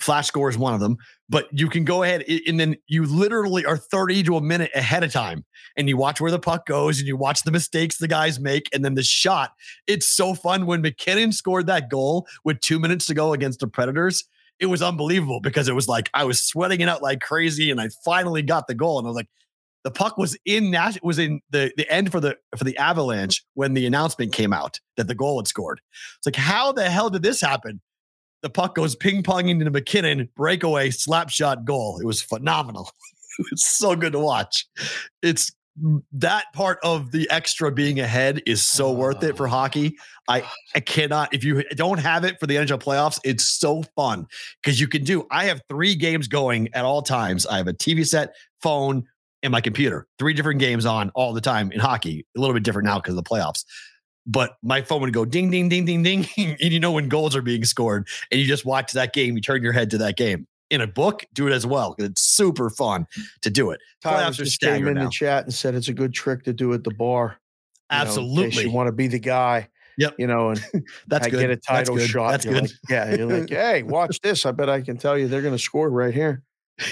Flash score is one of them, but you can go ahead and then you literally are 30 to a minute ahead of time and you watch where the puck goes and you watch the mistakes the guys make and then the shot. It's so fun when MacKinnon scored that goal with two minutes to go against the Predators. It was unbelievable because it was like I was sweating it out like crazy and I finally got the goal and I was like, the puck was in Nash was in the the end for the for the Avalanche when the announcement came out that the goal had scored. It's like how the hell did this happen? The puck goes ping ponging into MacKinnon, breakaway, slap shot goal. It was phenomenal. it was so good to watch. It's that part of the extra being ahead is so worth it for oh, hockey. I I cannot if you don't have it for the NHL playoffs, it's so fun because you can do. I have three games going at all times. I have a TV set, phone, and my computer. Three different games on all the time in hockey. A little bit different now because of the playoffs. But my phone would go ding, ding, ding, ding, ding, and you know when goals are being scored, and you just watch that game. You turn your head to that game. In a book, do it as well. It's super fun to do it. Tyler just came in now. the chat and said it's a good trick to do at the bar. you know, Absolutely. you want to be the guy. Yep. You know, and That's I good. get a That's title good. shot. That's good. like, yeah, you're like, hey, watch this. I bet I can tell you they're going to score right here.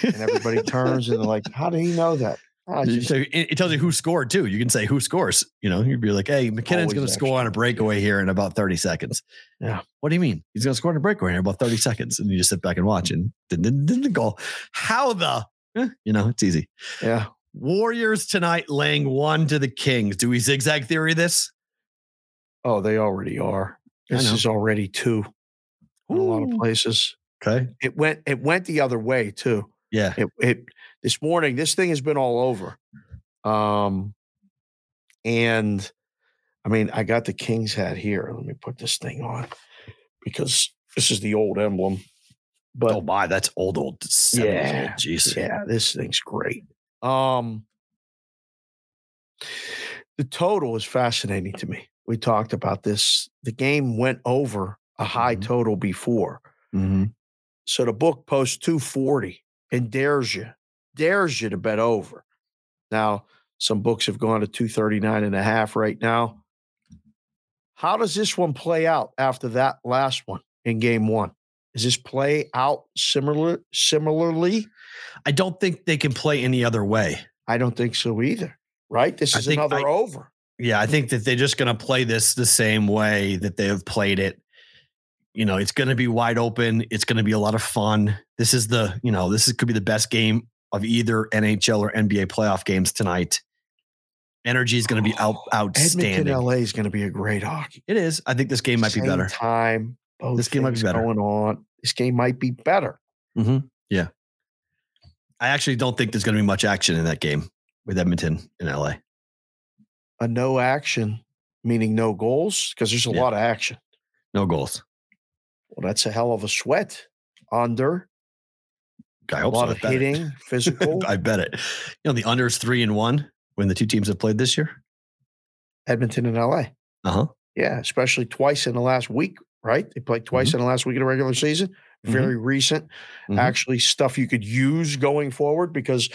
And everybody turns and they're like, how did he know that? You- just, so it, tells you who scored too. You can say who scores. You know, you'd be like, "Hey, MacKinnon's going to score on a breakaway here in about thirty seconds." Yeah. What do you mean? He's going to score on a breakaway here in about thirty seconds, and you just sit back and watch, and then then the goal. How the? eh, you know, it's easy. yeah. Warriors tonight laying one to the Kings. Do we zigzag theory this? Oh, they already are. This is already two in a lot of places. Okay. It went it went the other way too. Yeah. It it this morning, this thing has been all over. Um and I mean, I got the King's hat here. Let me put this thing on because this is the old emblem. But oh my, that's old, old. Yeah, old. Jeez. yeah, this thing's great. Um the total is fascinating to me. We talked about this. The game went over a high Mhm. total before. Mhm. So the book posts 240 and dares you, dares you to bet over. Now, some books have gone to 239 and a half right now. How does this one play out after that last one in game one? Does this play out similar similarly? I don't think they can play any other way. I don't think so either. Right? This is another I- over. Yeah, I think that they're just going to play this the same way that they have played it. You know, it's going to be wide open. It's going to be a lot of fun. This is the, you know, this is, could be the best game of either NHL or NBA playoff games tonight. Energy is going to be out outstanding. Edmonton, LA is going to be a great hockey. It is. I think this game might be better. Time. This game might be better. Going on. This game might be better. Mm-hmm. Yeah. I actually don't think there's going to be much action in that game with Edmonton in LA. A no action, meaning no goals, because there's a Yeah. lot of action. No goals. Well, that's a hell of a sweat. Under I a hope lot so. of bet it. hitting, physical. I bet it. You know, the under is three and one when the two teams have played this year. Edmonton and LA. Uh huh. Yeah, especially twice in the last week, right? They played twice Mm-hmm. in the last week of the regular season. Very recent. Mhm. Actually, stuff you could use going forward because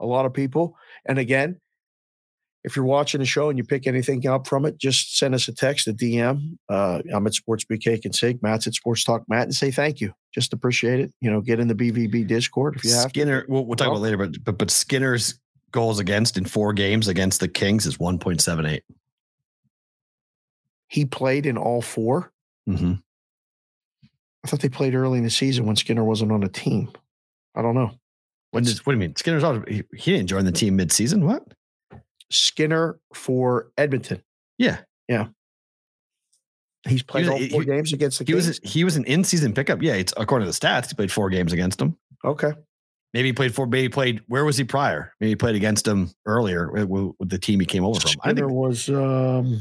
a lot of people, and again, if you're watching the show and you pick anything up from it, just send us a text, a DM. Uh, I'm at Sports Big Cake and Sig, Matt's at Sports Talk Matt, and say thank you. Just appreciate it. You know, get in the BVB Discord if you have. Skinner, we'll, we'll talk about later, but, but but Skinner's goals against in four games against the Kings is 1.78. He played in all four. Mm-hmm. I thought they played early in the season when Skinner wasn't on a team. I don't know. When does, what do you mean? Skinner's out. He, he didn't join the team mid-season. What? Skinner for Edmonton. Yeah, Yeah. He's played was- all he- four games against the he Kings. was he was an in-season pickup. Yeah, it's according to the stats. He played four games against them. okay. Maybe he played four. Maybe he played. Where was he prior? Maybe he played against them earlier with, with the team he came over from. I Skinner think was um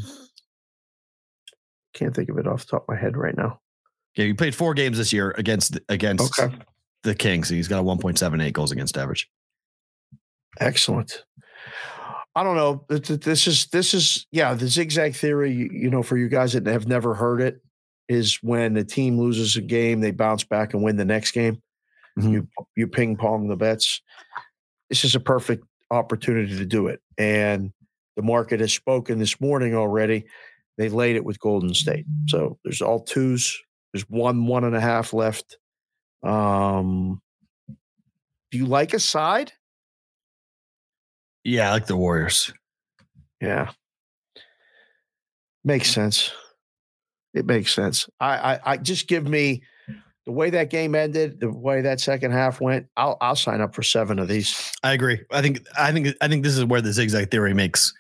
can't think of it off the top of my head right now. yeah, he played four games this year against against Okay. the Kings. He's got a 1.78 goals against average. Excellent. I don't know. Th- th- This is this is yeah, the zigzag theory, you- know, for you guys that have never heard it, is when a team loses a game, they bounce back and win the next game. Mhm. You you ping pong the bets. This is a perfect opportunity to do it. And the market has spoken this morning already. They laid it with Golden State. So there's all twos. There's one, one and a half left. Um do you like a side? Yeah, I like the Warriors. Yeah. Makes sense. It makes sense. I, I I just give me the way that game ended, the way that second half went, I'll I'll sign up for seven of these. I agree. I think I think I think this is where the zigzag theory makes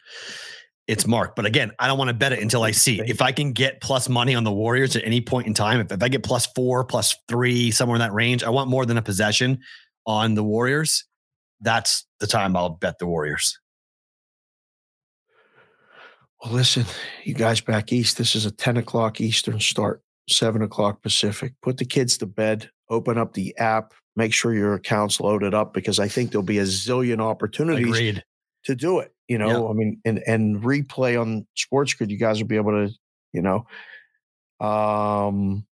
its mark. But again, I don't want to bet it until I see. If I can get plus money on the Warriors at any point in time, if, if I get plus four, plus three, somewhere in that range, I want more than a possession on the Warriors. That's the time I'll bet the Warriors. Well, listen, you guys back east, this is a 10 o'clock Eastern start, seven o'clock Pacific. Put the kids to bed, open up the app, make sure your account's loaded up because I think there'll be a zillion opportunities Agreed. to do it. You know, I mean, and and replay on Sports Grid, you guys will be able to, you know, um,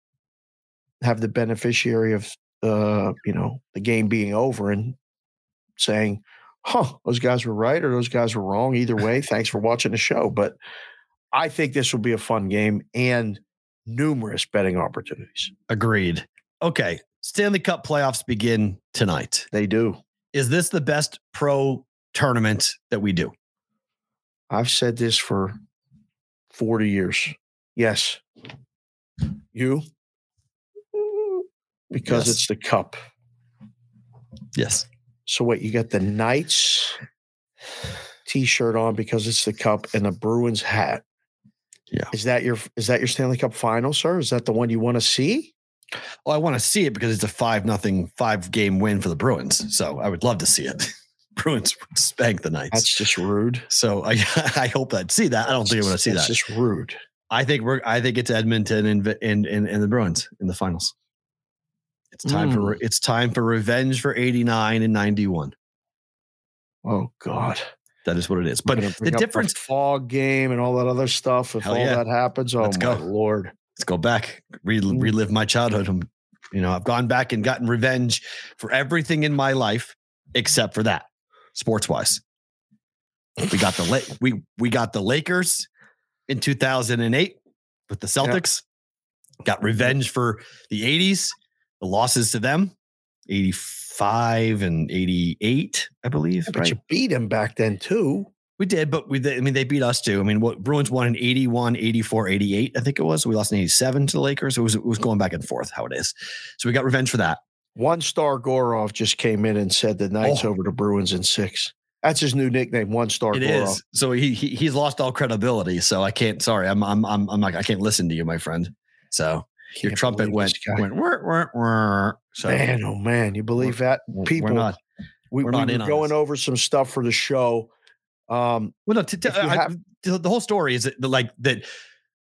have the beneficiary of uh, you know, the game being over and saying, "Huh, those guys were right or those guys were wrong." Either way, thanks for watching the show. But I think this will be a fun game and numerous betting opportunities. Agreed. Okay. Stanley Cup playoffs begin tonight. They do. Is this the best pro tournament that we do? I've said this for 40 years. Yes. You? Because Yes. it's the cup. Yes. So what you got the Knights t-shirt on because it's the cup and the Bruins hat. Yeah. Is that your is that your Stanley Cup final, sir? Is that the one you want to see? Well, I want to see it because it's a five nothing five game win for the Bruins. So I would love to see it. Bruins would spank the Knights. That's just rude. so I I hope I'd see that. I don't think I'm going to see That's that. just rude. I think we're I think it's Edmonton and and and, and the Bruins in the finals. It's time for Mm. it's time for revenge for 89 and 91. Oh God. That is what it is. But the difference fog game and all that other stuff. If Hell all yeah. that happens, oh Let's my go. lord. let's go back, re- Mm. relive my childhood. Um, You know, I've gone back and gotten revenge for everything in my life except for that, sports wise. We got the La- we we got the Lakers in 2008 with the Celtics. Got revenge for the 80s, the losses to them, 85 and 88, I believe. But right? you beat them back then too. We did, but we, I mean, they beat us too. I mean, what Bruins won in 81, 84, 88, I think it was. We lost in 87 to the Lakers. It was, it was going back and forth how it is. So we got revenge for that. One star Gorov just came in and said the Knights Oh. over the Bruins in six. That's his new nickname, one star. It Gorov. is. So he, he he's lost all credibility. So I can't. Sorry, I'm I'm I'm I'm like I can't listen to you, my friend. So your trumpet went went whir, whir, whir. so Man, oh man, you believe that? People, we're not. we, we're we not were in going this. over some stuff for the show. Um, Well, no. T- t- I- have- the the whole story is that, like that.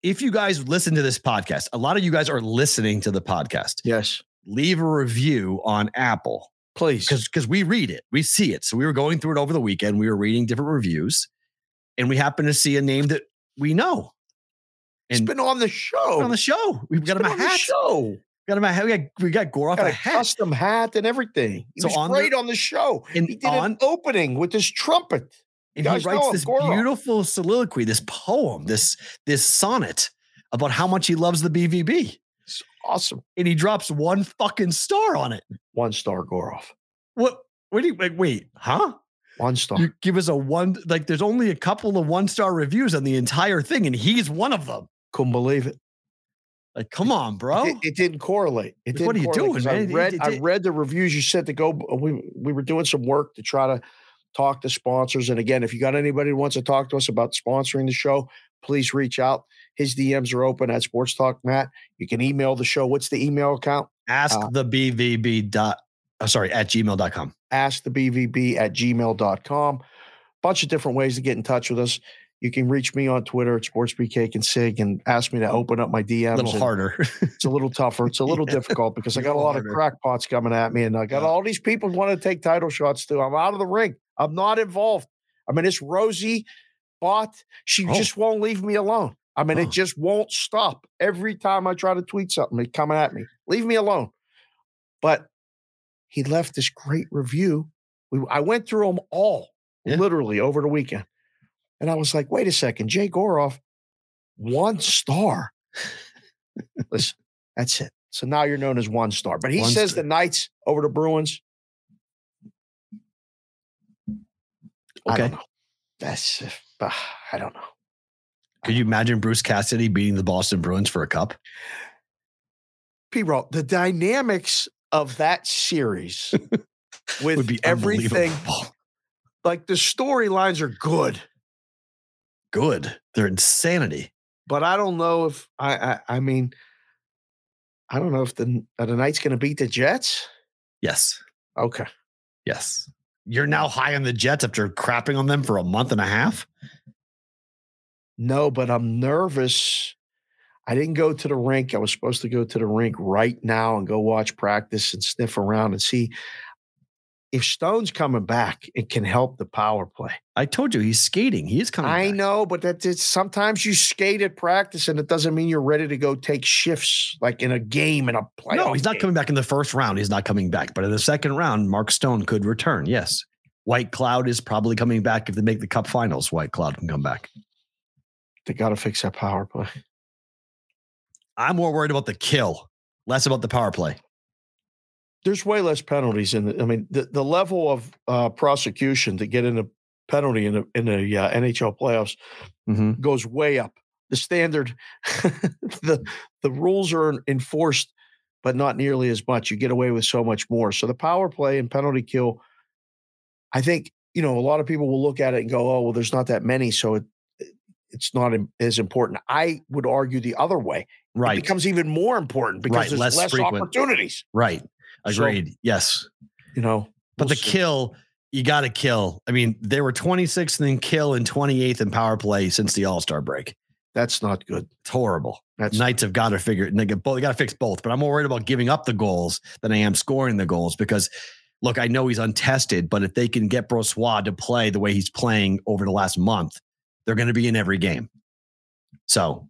If you guys listen to this podcast, a lot of you guys are listening to the podcast. yes, Leave a review on Apple please. because because we read it, we see it. So we were going through it over the weekend. We were reading different reviews, and we happened to see a name that we know. And been on the show. on the show, we've got him a the hat. show. Got him a hat. We got we got Goroff Got a a hat. custom hat and everything. He So was on the- great on the show. And he did on- an opening with his trumpet. and he writes this Goroff. beautiful soliloquy, this poem, this this sonnet about how much he loves the BVB, It's awesome. and he drops one fucking star on it. One star Goroff. What? What do you like? Wait, huh? One star. You give us a one. Like, there's only a couple of one star reviews on the entire thing, and he's one of them. Couldn't believe it. Like, come on, bro. It, it didn't correlate. It didn't what are you doing, man? I It- read, it I read the reviews you said to go. We we were doing some work to try to talk to sponsors. And again, if you got anybody who wants to talk to us about sponsoring the show, please reach out. His DMs are open at Sports Talk Matt. You can email the show. What's the email account? Ask uh, the BVB dot. Oh, sorry, at gmail.com. ask the BVB at gmail.com. Bunch of different ways to get in touch with us. You can reach me on Twitter at SportsBCake and Sig and ask me to open up my DMs. A little harder. It's a little tougher. It's a little Yeah. difficult because I got a lot of crackpots coming at me, and I got Yeah. all these people who want to take title shots too. I'm out of the ring. I'm not involved. I mean, it's Rosie bot. She Oh. just won't leave me alone. I mean, Oh. it just won't stop. Every time I try to tweet something, it's coming at me. Leave me alone. But he left this great review. We, I went through them all Yeah. literally over the weekend. And I was like, wait a second, Jay Goroff, one star. Listen, that's it. So now you're known as one star. But he One says star. the Knights over the Bruins. I Okay. don't know. That's uh, I don't know. Could you imagine Bruce Cassidy beating the Boston Bruins for a cup? P roll the dynamics of that series with Would be everything like the storylines are good, Good. They're insanity. but I don't know if I I, I mean I don't know if the are the Knights going to beat the Jets. Yes. Okay. Yes. You're now high on the Jets after crapping on them for a month and a half. No, but I'm nervous. I didn't go to the rink. I was supposed to go to the rink right now and go watch practice and sniff around and see if Stone's coming back. It can help the power play. I told you he's skating. He is coming. I back. know, but that it's sometimes you skate at practice and it doesn't mean you're ready to go take shifts like in a game in a playoff. No, he's not game. coming back in the first round. He's not coming back. But in the second round, Mark Stone could return. Yes. Whitecloud is probably coming back if they make the cup finals. Whitecloud can come back. They got to fix that power play. I'm more worried about the kill, less about the power play. There's way less penalties in the. I mean, the, the level of uh, prosecution to get in a penalty in the in the uh, NHL playoffs Mm-hmm. goes way up. The standard, the the rules are enforced, but not nearly as much. You get away with so much more. So the power play and penalty kill, I think you know a lot of people will look at it and go, "Oh, well, there's not that many, so it it's not as important." I would argue the other way. Right. It becomes even more important because Right, there's less less, opportunities. right. So- Agreed. yes. You know, But we'll the see. kill, you got to kill. I mean, they were 26th in kill and 28th in power play since the All Star break. that's not good. It's horrible. That's Knights have got to figure it. They got both. They got to fix both. But I'm more worried about giving up the goals than I am scoring the goals because, look, I know he's untested, but if they can get Brossoit to play the way he's playing over the last month, they're going to be in every game. So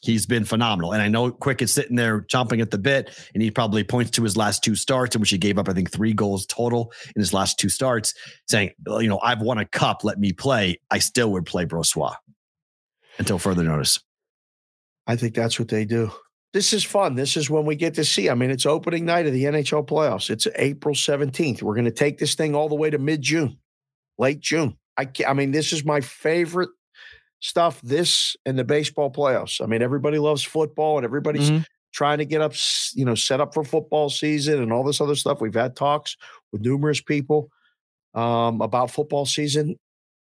he's been phenomenal. And I know Quick is sitting there chomping at the bit, and he probably points to his last two starts, in which he gave up, I think, three goals total in his last two starts, saying, you know, I've won a cup, let me play. I still would play Brossoit until further notice. I think that's what they do. This is fun. This is when we get to see. I mean, it's opening night of the NHL playoffs. It's April 17th. We're going to take this thing all the way to mid June, late June. I, I mean, this is my favorite stuff. This and the baseball playoffs. I mean, everybody loves football and everybody's Mhm. trying to get up, you know, set up for football season and all this other stuff. We've had talks with numerous people. um, about football season,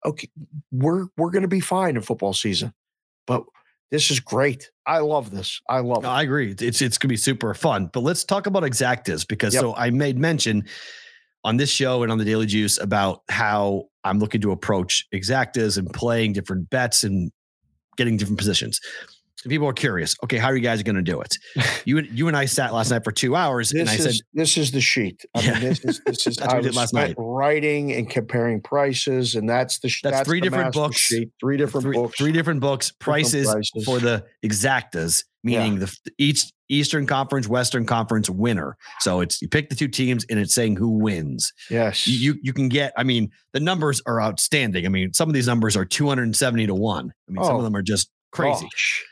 okay, we're we're going to be fine in football season. But this is great. I love this. I love No, it. I agree. It's it's gonna be super fun. But let's talk about exactas because Yep. so I made mention on this show and on the Daily Juice about how I'm looking to approach exactas and playing different bets and getting different positions. So people are curious. Okay, how are you guys going to do it? You and you and I sat last night for two hours, and This I is said, this is the sheet. I Yeah. mean, this is this is That's what I we did last night. writing and comparing prices, and that's the sh- That's three the different books. Sheet, three different three, books. three different books, prices, prices. for the exactas, meaning the each Eastern Conference, Western Conference winner. So it's you pick the two teams, and it's saying who wins. yes, you you can get i mean the numbers are outstanding. I mean some of these numbers are 270 to 1 i mean some Oh, of them are just crazy. Gosh.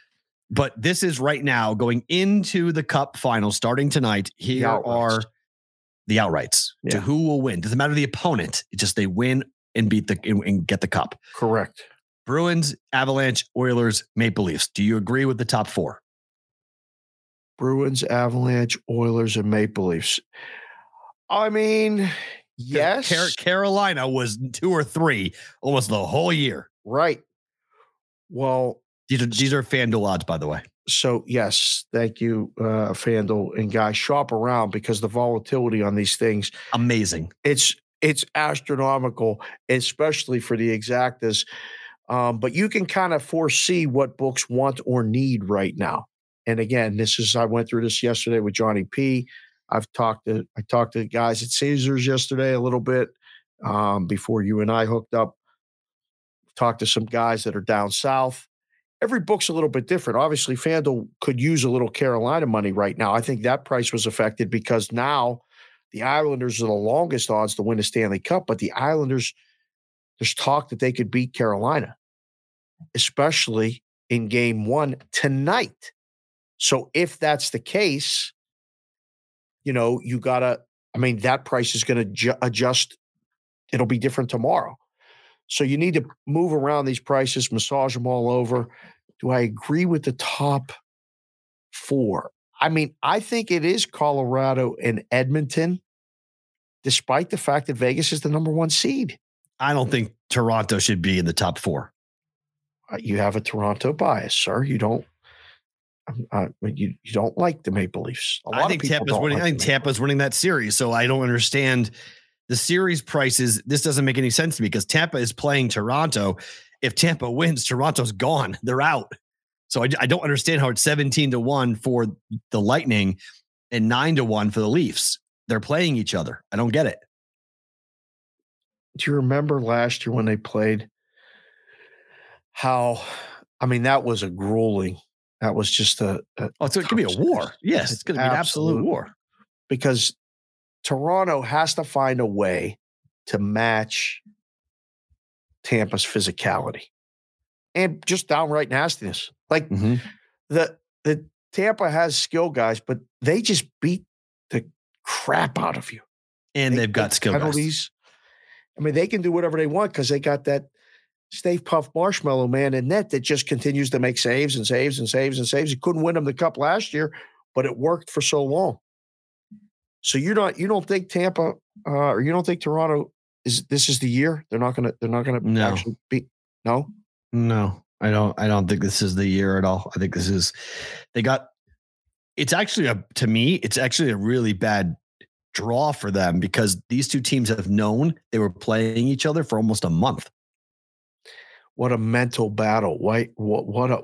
but this is right now going into the cup final starting tonight. Here outrights. are the outrights to who will win. Doesn't matter the opponent it's just they win and beat the and, and get the cup. Correct. bruins avalanche oilers maple leafs. Do you agree with the top four Bruins, Avalanche, Oilers, and Maple Leafs. I mean, yes, Car- carolina was two or three almost the whole year right. Well, these are these are fanduel odds by the way so yes, thank you, uh, Fanduel and guys. Shop around because the volatility on these things amazing it's it's astronomical, especially for the exactas. Um, but you can kind of foresee what books want or need right now. And again, this is I went through this yesterday with Johnny P. I've talked to I talked to the guys at Caesars yesterday a little bit um, before you and I hooked up. Talked to some guys that are down south. Every book's a little bit different. Obviously, FanDuel could use a little Carolina money right now. I think that price was affected because now the Islanders are the longest odds to win the Stanley Cup, but the Islanders, there's talk that they could beat Carolina, especially in game one tonight. So if that's the case, you know, you got to, I mean, that price is going to ju- adjust. It'll be different tomorrow. So you need to move around these prices, massage them all over. Do I agree with the top four? I mean, I think it is Colorado and Edmonton, despite the fact that Vegas is the number one seed. I don't think Toronto should be in the top four. Uh, You have a Toronto bias, sir. You don't. Uh, you you don't like the Maple Leafs. A lot I think Tampa's winning. like I think Tampa's winning that series. So I don't understand the series prices. This doesn't make any sense to me because Tampa is playing Toronto. If Tampa wins, Toronto's gone. They're out. So I, I don't understand how it's 17 to 1 for the Lightning and 9 to 1 for the Leafs. They're playing each other. I don't get it. do you remember last year when they played how i mean that was a grueling that was just a, a Oh, so it could be a war. Yes, it's going to be an absolute war. because toronto has to find a way to match tampa's physicality and just downright nastiness like Mhm. the the tampa has skill guys but they just beat the crap out of you And They they've got skill guys. penalties. I mean, they can do whatever they want because they got that Stay Puft Marshmallow man in net that just continues to make saves and saves and saves and saves. He couldn't win them the cup last year, but it worked for so long. So you don't you don't think Tampa uh, or you don't think Toronto is this is the year they're not gonna they're not gonna No. actually be no No, I don't. I don't think this is the year at all. I think this is. They got. It's actually a to me. It's actually a really bad draw for them because these two teams have known they were playing each other for almost a month. What a mental battle right what what a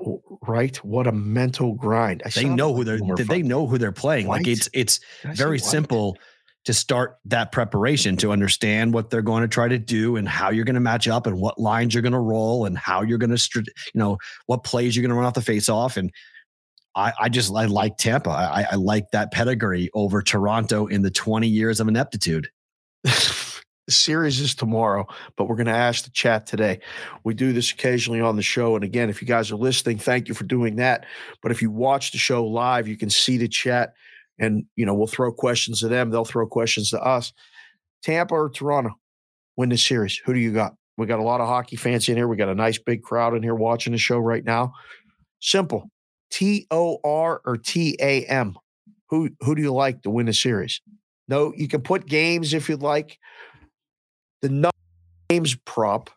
right what a mental grind I They know who they're. Boomer They know who they're playing. Like it's it's Did very white? simple to start that preparation to understand what they're going to try to do and how you're going to match up and what lines you're going to roll and how you're going to, you know, what plays you're going to run off the face off. And I, I just, I like Tampa. I, I like that pedigree over Toronto in the 20 years of ineptitude. the series is tomorrow, but we're going to ask the chat today. We do this occasionally on the show. And again, if you guys are listening, thank you for doing that. But if you watch the show live, you can see the chat and, you know, we'll throw questions to them. They'll throw questions to us. Tampa or Toronto win the series? Who do you got? We got a lot of hockey fans in here. We got a nice big crowd in here watching the show right now. Simple. T O R or T A M. Who who do you like to win the series? No, you can put games if you'd like. The nine games prop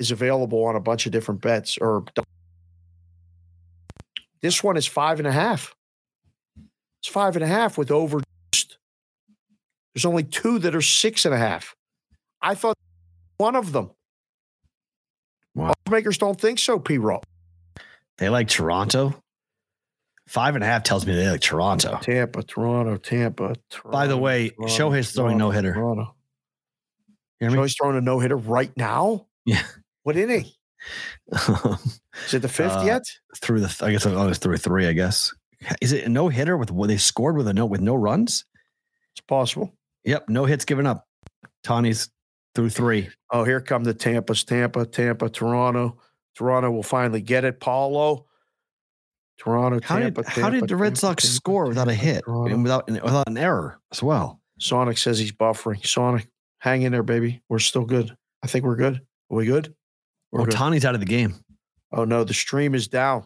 is available on a bunch of different bets. Or this one is five and a half. It's five and a half with over. There's only two that are six and a half. I thought one of them. Wow. Makers don't think so, P. Roll. They like Toronto. Five and a half tells me they like Toronto. Tampa, Toronto, Tampa. Toronto, By the way, Toronto, Shohei's throwing no hitter. Toronto. You? Shohei's throwing a no hitter right now. Yeah. What inning? Is it the fifth Uh, yet? through the, I guess oh, it's through three. I guess is it a no hitter with what they scored with a note with no runs? It's possible. Yep, no hits given up. Tawny's through three. Oh, here come the Tampa's Tampa, Tampa, Toronto. Toronto will finally get it. Paulo. Toronto, How Tampa, did how did Tampa, the Red Sox Tampa, score without a hit Toronto. and without without an error as well? Sonic says he's buffering. Sonic, hang in there, baby. We're still good. I think we're good. Are we good? We're Oh, good. Tawny's out of the game. oh no, the stream is down.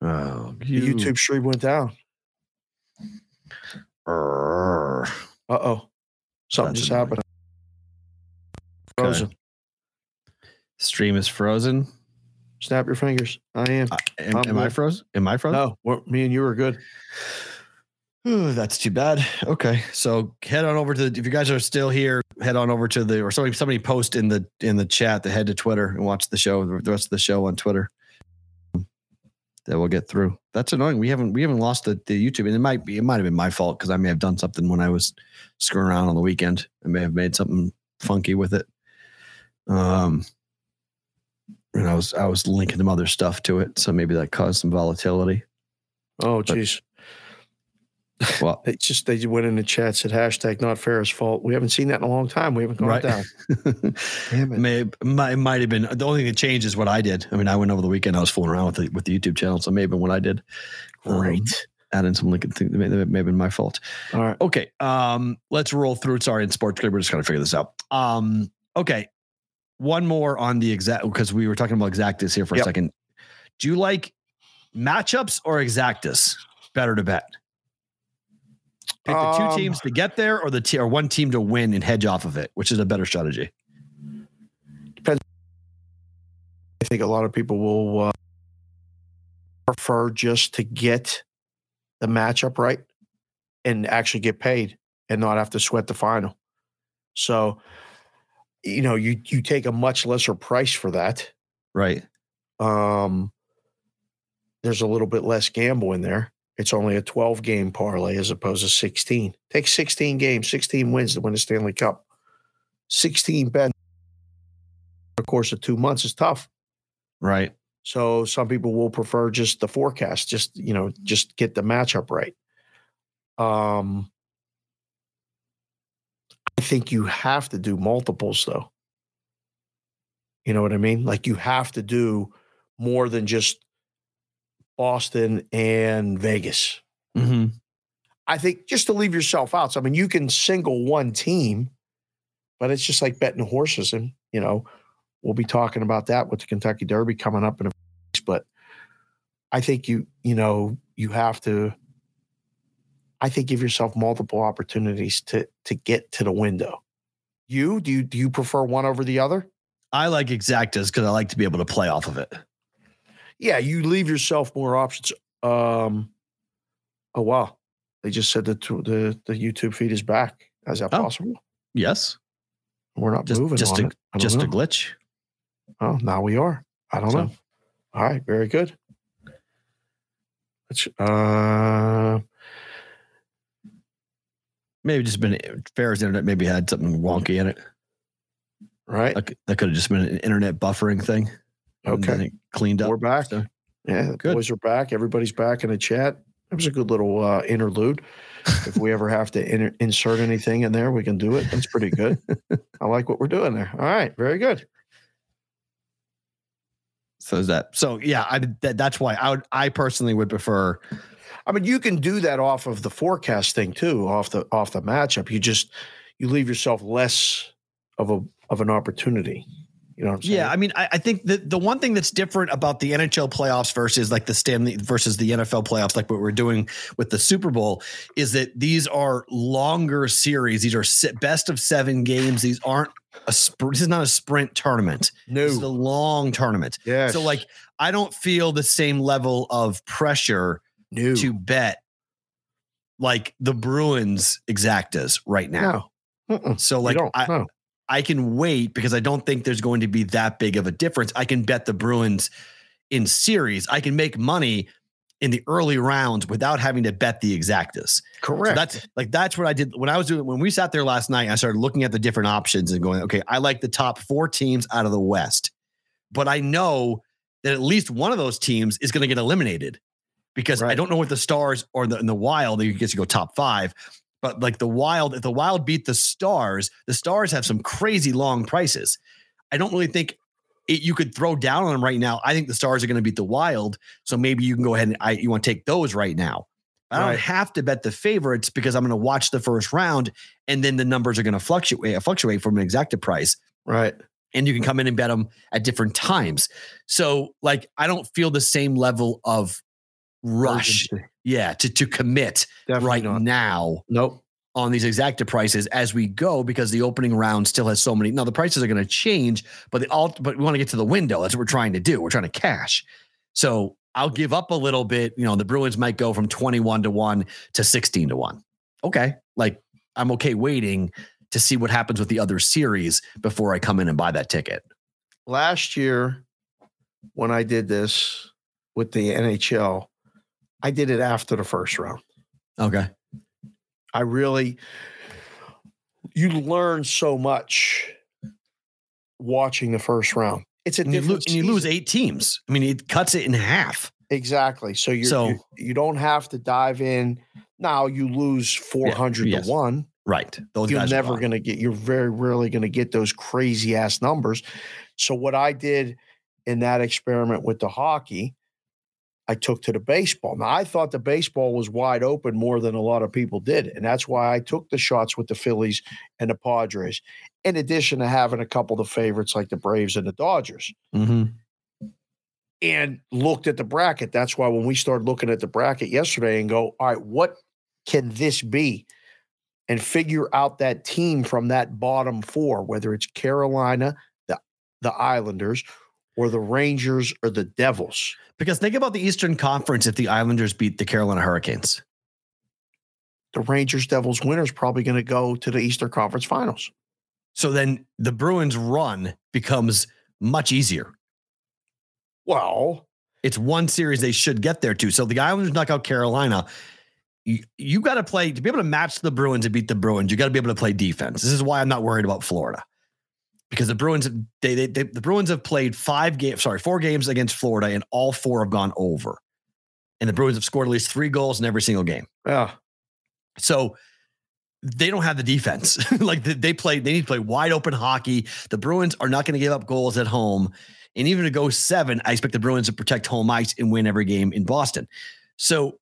Oh, The YouTube stream went down. Uh oh. Something That's just annoying. happened. Okay. Frozen. Stream is frozen. Snap your fingers. I am. Uh, am, I'm I frozen? Am I frozen? No, we're, me and you are good. Ooh, that's too bad. Okay, so head on over to if you guys are still here, head on over to the or somebody somebody post in the in the chat to head to Twitter and watch the show the rest of the show on Twitter. That we'll get through. That's annoying. We haven't we haven't lost the, the YouTube, and it might be it might have been my fault because I may have done something when I was screwing around on the weekend. I may have made something funky with it. Um, and I was I was linking some other stuff to it, so maybe that caused some volatility. Oh, geez. Well, They just they went in the chat said hashtag not Ferris fault. We haven't seen that in a long time. We haven't gone Right. down. Damn it. May might, it might have been the only thing that changed is what I did. I mean, I went over the weekend. I was fooling around with the with the YouTube channel, so maybe what I did. Um, Great. add in some Lincoln thing that may, that may have been my fault. All right. Okay, um, let's roll through. Sorry, in sports grid, we're just gonna figure this out. Um, okay, one more on the exact because we were talking about exactas here for Yep. a second. Do you like matchups or exactas better to bet? Pick the two Um, teams to get there, or the t- or one team to win and hedge off of it, which is a better strategy. Depends. I think a lot of people will uh, prefer just to get the matchup right and actually get paid and not have to sweat the final. So, you know, you you take a much lesser price for that. Right. Um, there's a little bit less gamble in there. It's only a 12 game parlay as opposed to 16. Take 16 games, 16 wins to win the Stanley Cup. 16 bet the course of two months is tough. Right. So some people will prefer just the forecast, just you know, just get the matchup right. Um, I think you have to do multiples though. You know what I mean? Like you have to do more than just Boston and Vegas. Mm-hmm. I think just to leave yourself out. So I mean, you can single one team, but it's just like betting horses, and you know, we'll be talking about that with the Kentucky Derby coming up in a few. But I think you, you know, you have to. I think give yourself multiple opportunities to to get to the window. You do you do you prefer one over the other? I like exactas because I like to be able to play off of it. Yeah, you leave yourself more options. Um, oh wow, they just said that the the YouTube feed is back. Is that Oh. possible? Yes. We're not Just moving just on a it. I don't just a glitch. Oh, now we are. I don't So- know. All right, very good. Let's, uh, Maybe just been Farrah's internet. Maybe had something wonky in it. right. Like, that could have just been an internet buffering thing. Okay. Cleaned up. We're back. so- Yeah, the Good. boys are back. Everybody's back in the chat. It was a good little uh, interlude. if we ever have to in- insert anything in there, we can do it. That's pretty good. I like what we're doing there. All right, very good. So is that so? Yeah, I that, that's why I would. I personally would prefer. I mean, you can do that off of the forecast thing too, off the off the matchup. You just you leave yourself less of a of an opportunity. You know what I'm saying? Yeah, I mean, I, I think that the one thing that's different about the NHL playoffs versus like the Stanley versus the NFL playoffs, like what we're doing with the Super Bowl, is that these are longer series. These are best of seven games. These aren't a sprint. This is not a sprint tournament. No. This is a long tournament. Yeah. So like I don't feel the same level of pressure no. to bet like the Bruins exactas right now. No. So like don't. I, no. I can wait because I don't think there's going to be that big of a difference. I can bet the Bruins in series. I can make money in the early rounds without having to bet the exactas. Correct. So that's like that's what I did when I was doing when we sat there last night. I started looking at the different options and going, okay, I like the top four teams out of the West, but I know that at least one of those teams is going to get eliminated because I don't know what the Stars or the in the Wild. You guess you go top five, but like the Wild, if the Wild beat the Stars, the Stars have some crazy long prices. I don't really think. It, you could throw down on them right now. I think the Stars are going to beat the Wild, so maybe you can go ahead and I, you want to take those right now. I don't Right. have to bet the favorites because I'm going to watch the first round, and then the numbers are going to fluctuate uh, fluctuate from an exacta price, right. and you can come in and bet them at different times. So, like, I don't feel the same level of rush, Urgency. Yeah, to to commit Definitely right not. now Nope. on these exacta prices as we go because the opening round still has so many. Now the prices are going to change, but the all but we want to get to the window. That's what we're trying to do. We're trying to cash. So I'll give up a little bit. You know, the Bruins might go from 21 to 1 to 16 to 1. Okay. Like I'm okay waiting to see what happens with the other series before I come in and buy that ticket. Last year, when I did this with the NHL, I did it after the first round. Okay. I really, you learn so much watching the first round. It's a And you, lo- and you lose eight teams. I mean, it cuts it in half. exactly. So So- you you don't have to dive in. Now you lose four hundred yes. to one. Right. Those you're never going to get. You're very rarely going to get those crazy ass numbers. So what I did in that experiment with the hockey, I took to the baseball. Now I thought the baseball was wide open more than a lot of people did, and that's why I took the shots with the Phillies and the Padres. In addition to having a couple of the favorites like the Braves and the Dodgers, Mhm. and looked at the bracket. That's why when we started looking at the bracket yesterday and go, all right, what can this be? And figure out that team from that bottom four, whether it's Carolina, the the Islanders, or the Rangers or the Devils. Because think about the Eastern Conference if the Islanders beat the Carolina Hurricanes. The Rangers Devils winner is probably going to go to the Eastern Conference Finals. So then the Bruins run becomes much easier. Well, It's one series they should get there to. So the Islanders knock out Carolina. You, you got to play to be able to match the Bruins and beat the Bruins. You got to be able to play defense. This is why I'm not worried about Florida because the Bruins they, they, they the Bruins have played five games, sorry, four games against Florida, and all four have gone over. And the Bruins have scored at least three goals in every single game. yeah, So they don't have the defense. like they- they play, they need to play wide open hockey. The Bruins are not going to give up goals at home. And even to go seven, I expect the Bruins to protect home ice and win every game in Boston. So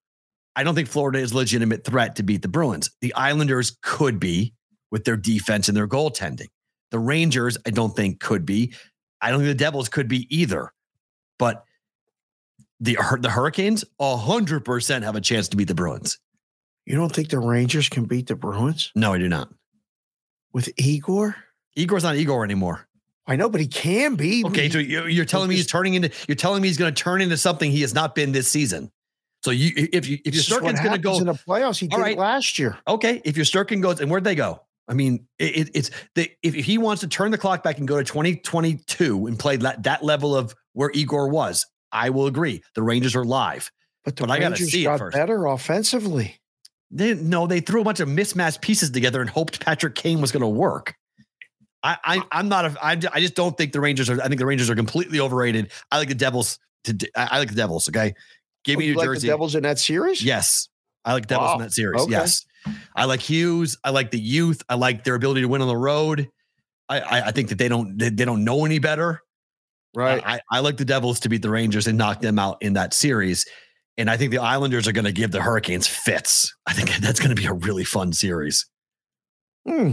I don't think Florida is a legitimate threat to beat the Bruins. The Islanders could be with their defense and their goaltending. The Rangers, I don't think could be. I don't think the Devils could be either. But the the Hurricanes, hundred percent have a chance to beat the Bruins. you don't think the Rangers can beat the Bruins No, I do not. with Igor? Igor's not Igor anymore. I know, but he can be. Okay, so you- you're telling me he's turning into you're telling me he's going to turn into something he has not been this season. So you if you if your This is what Shesterkin's going to go in the playoffs. He did right. it last year. okay, if your Shesterkin goes and where'd they go? I mean, it, it, it's the if he wants to turn the clock back and go to 2022 and play that that level of where Igor was, I will agree. The Rangers are live. But the But I gotta Rangers see it first. better offensively. They no, they threw a bunch of mismatched pieces together and hoped Patrick Kane was going to work. I, I uh, I'm not a I, I just don't think the Rangers are. I think the Rangers are completely overrated. I like the Devils. To I like the Devils. Okay, give Oh, me New like Jersey. the Devils in that series? Yes, I like Devils in that series. Okay. Yes, I like Hughes. I like the youth. I like their ability to win on the road. I I, I think that they don't they, they don't know any better. Right. I, I like the Devils to beat the Rangers and knock them out in that series. And I think the Islanders are going to give the Hurricanes fits. I think that's going to be a really fun series. Hmm.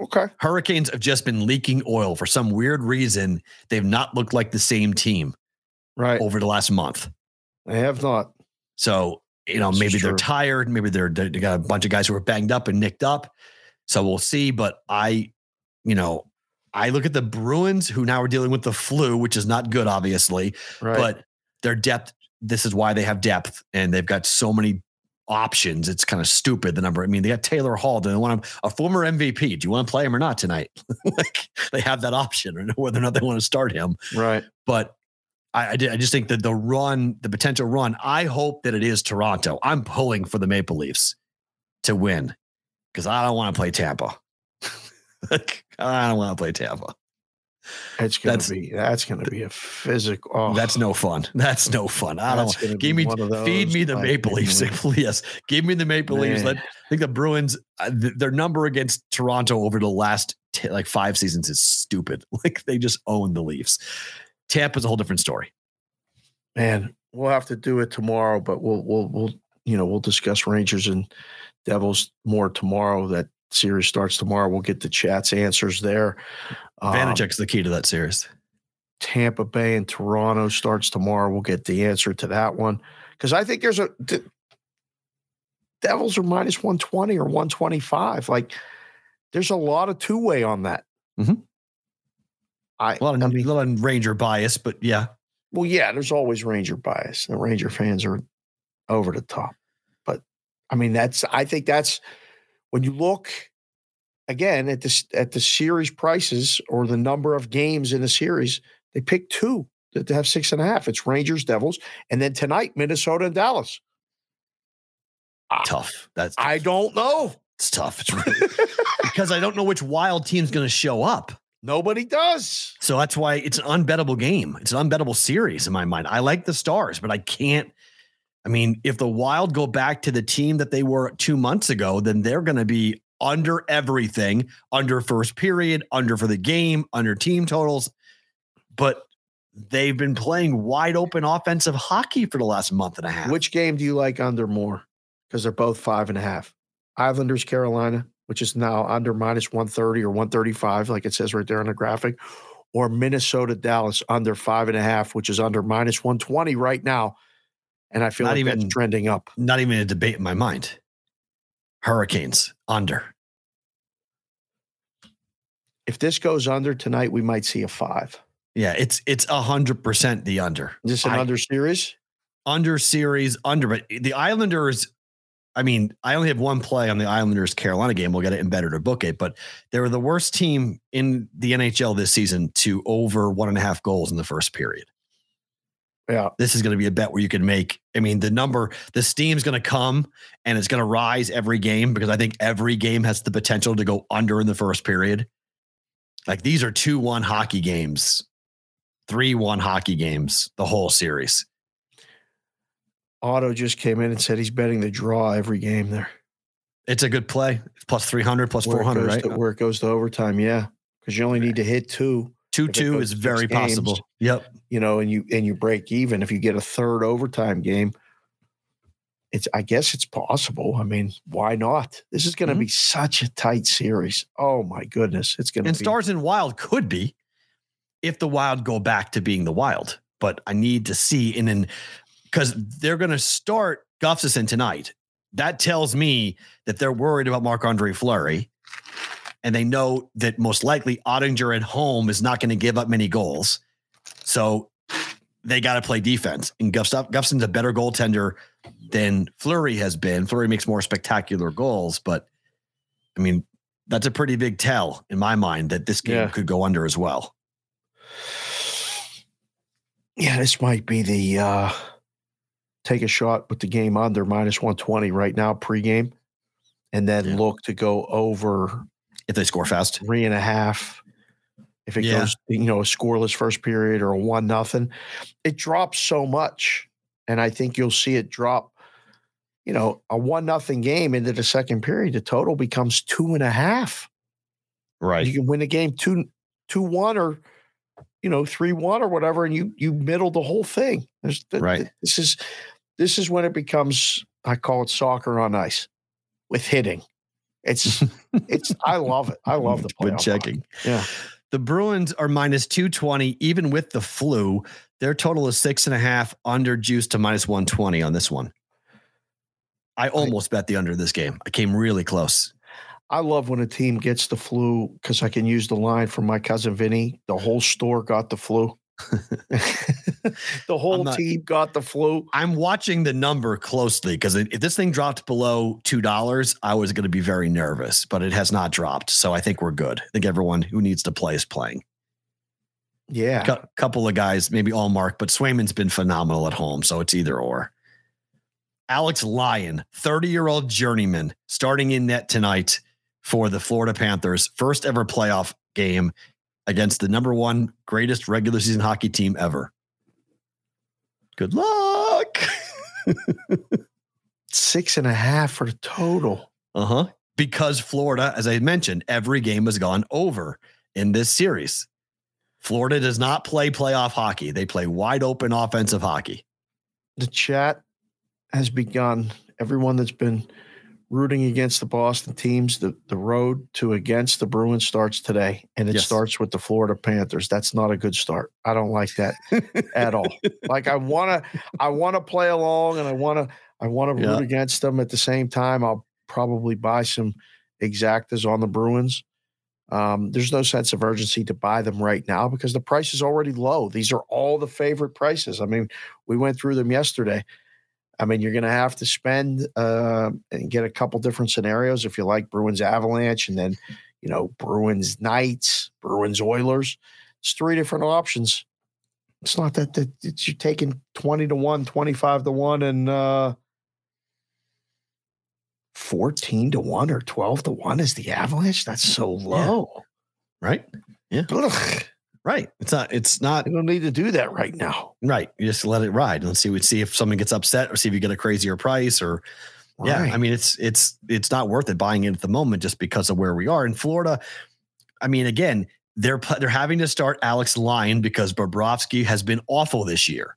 Okay. Hurricanes have just been leaking oil for some weird reason. They've not looked like the same team Right. over the last month. I have not. So, you know, maybe they're tired. Maybe they're, they got a bunch of guys who are banged up and nicked up. So we'll see. But I, you know, I look at the Bruins, who now are dealing with the flu, which is not good, obviously, Right. but their depth. This is why they have depth, and they've got so many options. It's kind of stupid. The number. I mean, they got Taylor Hall. Do they want him, a former MVP? Do you want to play him or not tonight? like they have that option, or whether or not they want to start him. right. But I, I, did, I just think that the run, the potential run. I hope that it is Toronto. I'm pulling for the Maple Leafs to win because I don't want to play Tampa. Like, I don't want to play Tampa. It's gonna That's- be that's gonna be a physical. Oh, That's no fun. That's no fun. I That's don't. Give me, feed me the Maple Leafs, yes. Give me the Maple Leafs. Let, I think the Bruins, uh, th- their number against Toronto over the last t- like five seasons is stupid. Like they just own the Leafs. Tampa's a whole different story. man. We'll have to do it tomorrow, but we'll we'll we'll you know we'll discuss Rangers and Devils more tomorrow. That series starts tomorrow. We'll get the chats answers there. Um, Vanecek's the key to that series. Tampa Bay and Toronto starts tomorrow. We'll get the answer to that one because I think there's a the Devils are minus one twenty or one twenty five. Like there's a lot of two way on that. Mhm. I, A lot of, I a mean, lot of Ranger bias, but yeah, well, yeah, there's always Ranger bias. The Ranger fans are over the top, but I mean that's I think that's when you look again at this at the series prices or the number of games in the series, they pick two that to have six and a half. It's Rangers, Devils, and then tonight Minnesota and Dallas. tough. That's I don't know. it's tough. It's really, because I don't know which wild team's going to show up. Nobody does. So that's why it's an unbettable game. It's an unbettable series in my mind. I like the Stars, but I can't. I mean, if the Wild go back to the team that they were two months ago, then they're going to be under everything, under first period, under for the game, under team totals. But they've been playing wide open offensive hockey for the last month and a half. Which game do you like under more? Because they're both five and a half. Islanders, Carolina, which is now under minus 130 or 135, like it says right there on the graphic, or Minnesota, Dallas under five and a half, which is under minus 120 right now. And I feel Not like even- that's trending up. Not even a debate in my mind. Hurricanes under. If this goes under tonight, we might see a five. Yeah, it's it's a hundred percent the under. Is this an I- under series? under series under, but the Islanders. I mean, I only have one play on the Islanders Carolina game. We'll get it embedded or book it, but they were the worst team in the NHL this season to over one and a half goals in the first period. Yeah. This is going to be a bet where you can make. I mean, the number, the steam's going to come and it's going to rise every game because I think every game has the potential to go under in the first period. Like these are 2 1 hockey games, 3 1 hockey games, the whole series. Otto just came in and said he's betting the draw every game there. It's a good play. Plus 300, plus where 400, right? to- where it goes to overtime. Yeah. Because you only need to hit two. 2 2 is very games. possible. Yep. you know, and you and you break even if you get a third overtime game. It's I guess it's possible. I mean, why not? This is going to Mhm. be such a tight series. Oh my goodness, it's going to be And be Stars and Wild could be if the Wild go back to being the Wild. But I need to see in an because they're going to start Gustavsson tonight. That tells me that they're worried about Marc Andre Fleury. And they know that most likely Oettinger at home is not going to give up many goals. So they got to play defense. And Gustaf- Gustavsson's a better goaltender than Fleury has been. Fleury makes more spectacular goals, but I mean, that's a pretty big tell in my mind that this game Yeah. could go under as well. yeah. This might be the uh take a shot with the game under minus one twenty right now pregame, and then Yeah. look to go over If they score fast, three and a half. If it Yeah. goes, you know, a scoreless first period or a one nothing, it drops so much, and I think you'll see it drop. You know, a one nothing game into the second period, the total becomes two and a half. right? You can win the game two two one or you know three one or whatever, and you you middle the whole thing. There's, th- Right. th- This is this is when it becomes. I call it soccer on ice with hitting. It's it's. I love it. I love the Good playoff checking. Yeah. The Bruins are minus 220, even with the flu. Their total is six and a half under juice to minus 120 on this one. I almost bet the under this game. I came really close. I love when a team gets the flu because I can use the line from my cousin Vinny. The whole store got the flu. the whole not- team got the flu. I'm watching the number closely because if this thing dropped below two dollars, I was going to be very nervous, but it has not dropped, so I think we're good. I think everyone who needs to play is playing. Yeah. A couple of guys, maybe Ullmark, but Swayman's been phenomenal at home, so it's either or. Alex Lyon, 30 year old journeyman, starting in net tonight for the Florida Panthers, first ever playoff game against the number one greatest regular season hockey team ever. Good luck. Six and a half for the total. Uh huh. Because Florida, as I mentioned, every game has gone over in this series. Florida does not play playoff hockey, they play wide open offensive hockey. The chat has begun. Everyone that's been rooting against the Boston teams, the, the road to against the Bruins starts today, and it Yes. starts with the Florida Panthers. That's not a good start. I don't like that at all. Like I want to, I want to play along, and I want to, I want to root Yeah. against them at the same time. I'll probably buy some exactas on the Bruins. Um, there's no sense of urgency to buy them right now because the price is already low. These are all the favorite prices. I mean, we went through them yesterday. I mean, you're going to have to spend uh, and get a couple different scenarios if you like Bruins Avalanche and then, you know, Bruins Knights, Bruins Oilers. It's three different options. It's not that, that it's, you're taking 20 to 1, 25 to 1, and uh, 14 to 1 or 12 to 1 is the Avalanche. That's so low. Right? Ugh, Right. It's not, it's not you don't need to do that right now. right. You just let it ride and see, We see if someone gets upset or see if you get a crazier price or Yeah, I mean it's it's it's not worth it buying it at the moment just because of where we are in Florida. I mean, again, they're they're having to start Alex Lyon because Bobrovsky has been awful this year.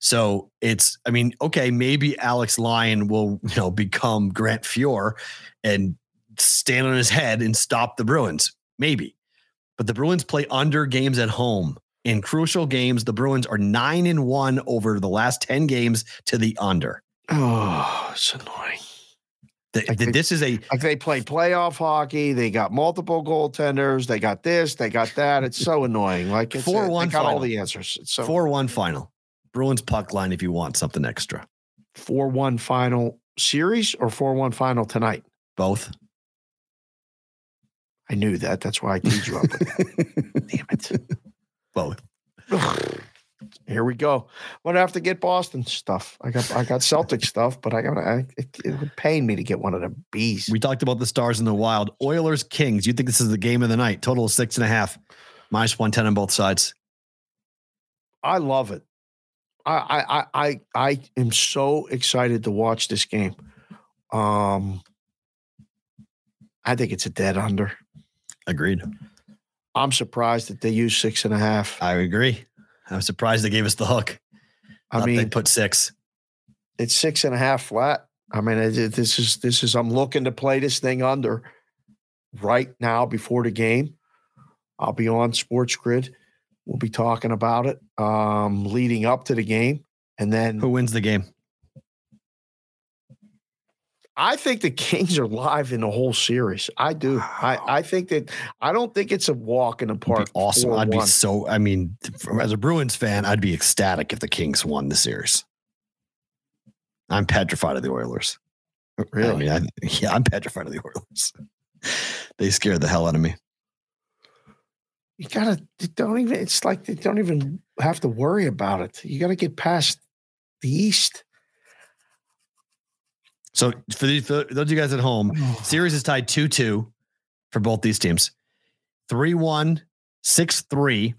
So it's, I mean, okay, maybe Alex Lyon will you know become Grant Fuhr and stand on his head and stop the Bruins, maybe. But the Bruins play under games at home. In crucial games, the Bruins are nine and one over the last 10 games to the under. oh, it's annoying. Th- I th- think- this is a Like they play playoff hockey, they got multiple goaltenders, they got this, they got that. It's so annoying. Like it's, uh, 4-1 they got all final. the answers. It's so 4 1 final. Bruins puck line if you want something extra. four one final series or four one final tonight. Both. I knew that. That's why I teed you up. with that. Damn it. Both. Here we go. I'm gonna have to get Boston stuff. I got I got Celtic stuff, but I got I, it, it would pain me to get one of the bees. We talked about the stars in the wild. Oilers Kings. You think this is the game of the night? Total of six and a half, minus 110 on both sides. I love it. I I I I, I am so excited to watch this game. Um, I think it's a dead under. Agreed. I'm surprised that they use six and a half. I agree. I'm surprised they gave us the hook. I Thought they put six. it's six and a half flat. I mean, it- this is this is. I'm looking to play this thing under right now before the game. I'll be on Sports Grid. We'll be talking about it um, leading up to the game, and then Who wins the game? I think the Kings are live in the whole series. I do. I, I think that I don't think it's a walk in the park. awesome. I'd be so. I mean, as a Bruins fan, I'd be ecstatic if the Kings won the series. I'm petrified of the Oilers. I Really? mean, I, yeah, I'm petrified of the Oilers. they scared the hell out of me. You gotta don't even. It's like they don't even have to worry about it. You got to get past the East. So for, these, for those of you guys at home, oh. series is tied 2 2 for both these teams 3 1, 6 3,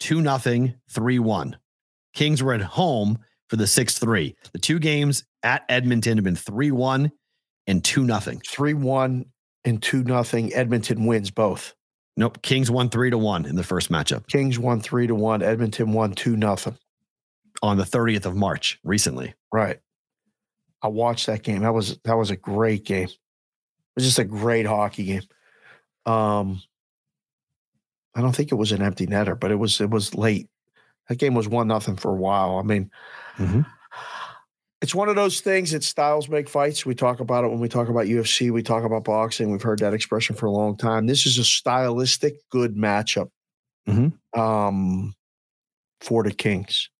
2 0, 3 1. Kings were at home for the 6 3. The two games at Edmonton have been 3 1 and 2 0. Three one and two nothing. Edmonton wins both. Nope. Kings won 3 to 1 in the first matchup Kings won three to one. Edmonton won two nothing. on the 30th of March recently. Right. I watched that game. That was that was a great game. It was just a great hockey game. Um, I don't think it was an empty netter, but it was it was late. That game was one nothing for a while. I mean, Mhm. it's one of those things that styles make fights. We talk about it when we talk about UFC. We talk about boxing. We've heard that expression for a long time. This is a stylistic good matchup Mhm. um, for the Kings,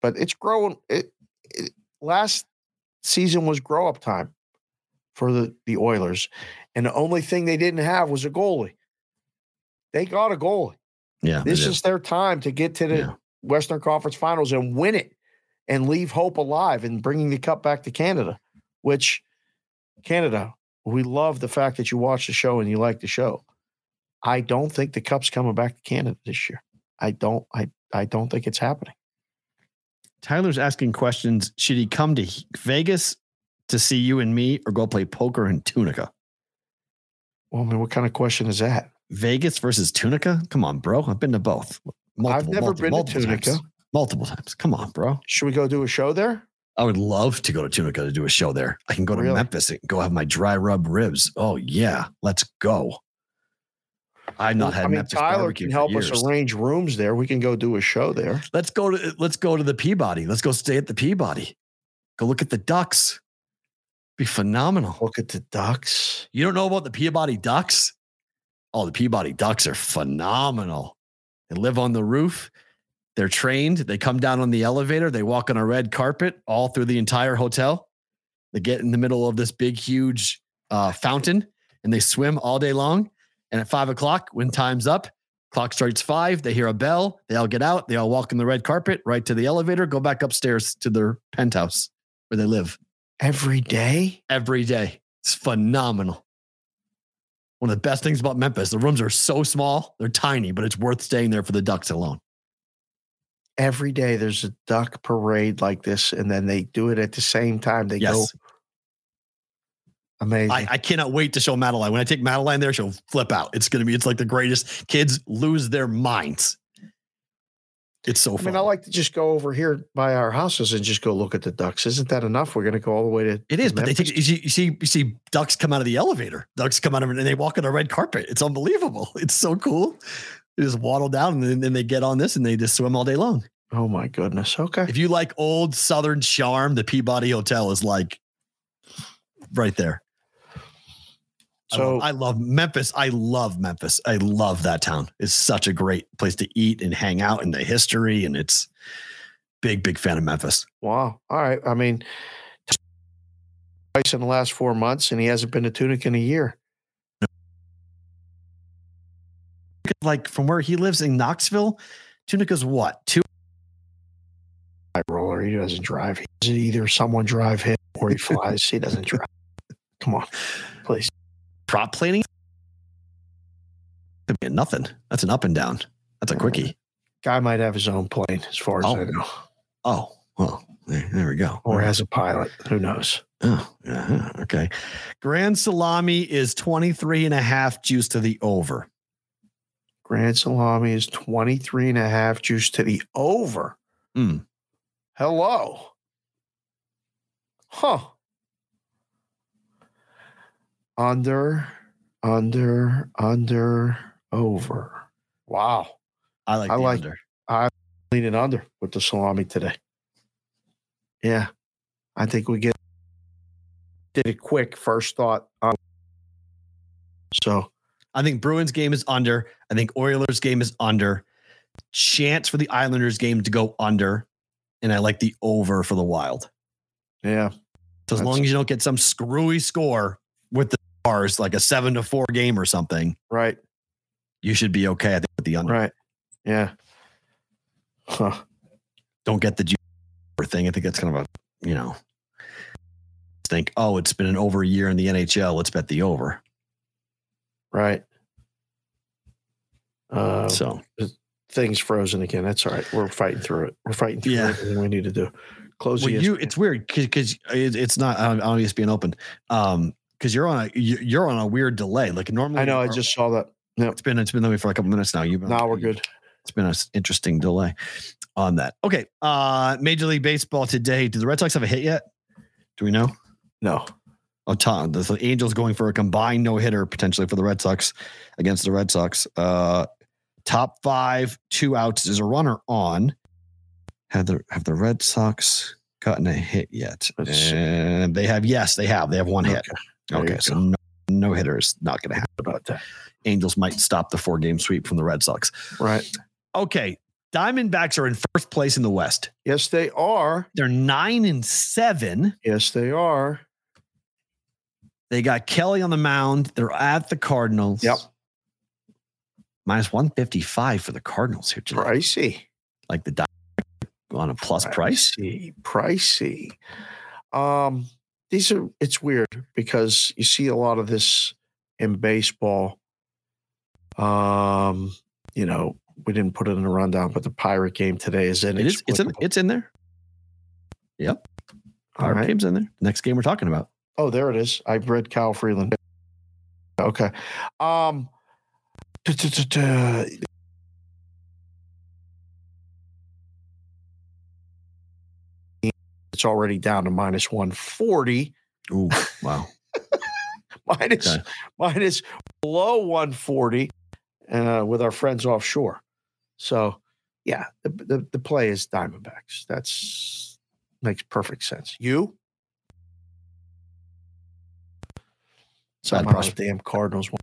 but it's growing. It, it, last season was grow up time for the the Oilers, and the only thing they didn't have was a goalie. They got a goalie. Yeah. This is their time to get to the Yeah. Western Conference Finals and win it and leave hope alive and bringing the cup back to Canada, which Canada, we love the fact that you watch the show and you like the show. I don't think the cup's coming back to Canada this year. I don't I I don't think it's happening. Tyler's asking questions. Should he come to Vegas to see you and me or go play poker in Tunica? Well, I mean, what kind of question is that? Vegas versus Tunica? Come on, bro. I've been to both. Multiple, I've never multiple, been to multiple Tunica. Times. Multiple times. Come on, bro. Should we go do a show there? I would love to go to Tunica to do a show there. I can go to Really? Memphis and go have my dry rub ribs. Oh yeah, let's go. I've not had I mean, Memphis Tyler barbecue can help us arrange rooms there. We can go do a show there. Let's go to let's go to the Peabody. Let's go stay at the Peabody. Go look at the ducks. Be phenomenal. Look at the ducks. You don't know about the Peabody ducks? Oh, the Peabody ducks are phenomenal. They live on the roof. They're trained. They come down on the elevator. They walk on a red carpet all through the entire hotel. They get in the middle of this big, huge uh, fountain and they swim all day long. And at five o'clock, when time's up, clock strikes five. They hear a bell. They all get out. They all walk in the red carpet right to the elevator, go back upstairs to their penthouse where they live Every day? every day. It's phenomenal. One of the best things about Memphis, the rooms are so small, they're tiny, but it's worth staying there for the Ducks alone. Every day there's a duck parade like this, and then they do it at the same time. They go Yes. Amazing. I, I cannot wait to show Madeline. When I take Madeline there, she'll flip out. It's going to be, it's like the greatest. Kids lose their minds. It's so I fun. mean, I like to just go over here by our houses and just go look at the ducks. Isn't that enough? We're going to go all the way to. it is, but they take you see, you see you see ducks come out of the elevator. Ducks come out of it and they walk on a red carpet. It's unbelievable. It's so cool. They just waddle down and then, then they get on this and they just swim all day long. Oh my goodness. Okay. If you like old Southern charm, the Peabody Hotel is like right there. I So love, I love Memphis. I love Memphis. I love that town. It's such a great place to eat and hang out and the history. And it's big, big fan of Memphis. wow. All right. I mean, twice in the last four months, and he hasn't been to Tunica in a year. Like from where he lives in Knoxville, Tunica's what? Two roller. He doesn't drive. Either someone drive him or he flies. he doesn't drive. Come on, please. Prop planing? Could be a nothing. That's an up and down. That's a quickie. Guy might have his own plane, as far as Oh. I know, Oh, well, there, there we go. or as a pilot. Who knows? Oh, yeah, okay. Grand Salami is 23 and a half juice to the over. Grand Salami is 23 and a half juice to the over. Mm. Hello. Huh. Under, under, under, over. Wow. I like I the like- under. I'm Leaning under with the salami today. Yeah. I think we get did it quick first thought. Um, so I think Bruins game is under. I think Oilers game is under. Chance for the Islanders game to go under. And I like the over for the Wild. yeah. So as long as you don't get some screwy score Stars, like a seven to four game or something, Right. you should be okay. I think with the under. Right. Yeah. Huh. don't get the juice thing. I think that's kind of a, you know, think, oh, it's been an over a year in the NHL. Let's bet the over. Right. Uh, So things frozen again. That's all right. We're fighting through it. We're fighting through Yeah. everything we need to do. Close well, you, it's weird because it's not on, on ESPN Open. Um, because you're on a you- you're on a weird delay. Like normally, I know. I just saw that. it's been it's been that way for a couple minutes now. You've been Now we're good. It's been an interesting delay on that. Okay, uh, Major League Baseball today. Do the Red Sox have a hit yet? Do we know? No. Oh, Tom, the, Angels going for a combined no hitter potentially for the Red Sox against the Red Sox. Uh, top five, two outs is a runner on. Have the have the Red Sox gotten a hit yet. Let's see. And they have, yes, they have. They have one hit. There Okay, so no, no hitter is not going to happen. about that. Angels might stop the four game sweep from the Red Sox. Right. Okay, Diamondbacks are in first place in the West. Yes, they are. They're nine and seven. Yes, they are. They got Kelly on the mound. They're at the Cardinals. Yep. Minus 155 for the Cardinals here today. Pricey. Like the Diamondbacks on a plus price. Pricey. Pricey. Um, these are it's weird because you see a lot of this in baseball. Um, you know, we didn't put it in the rundown, but the pirate game today is in It is, it's, in it's in there. Yep. Our right. game's in there. Next game we're talking about. Oh, there it is. I've read Kyle Freeland. Okay. Um it's already down to minus 140. Ooh, wow. Minus, Okay. minus below 140 uh, with our friends offshore. So yeah, the, the the play is Diamondbacks. That's makes perfect sense. You somehow damn Cardinals won.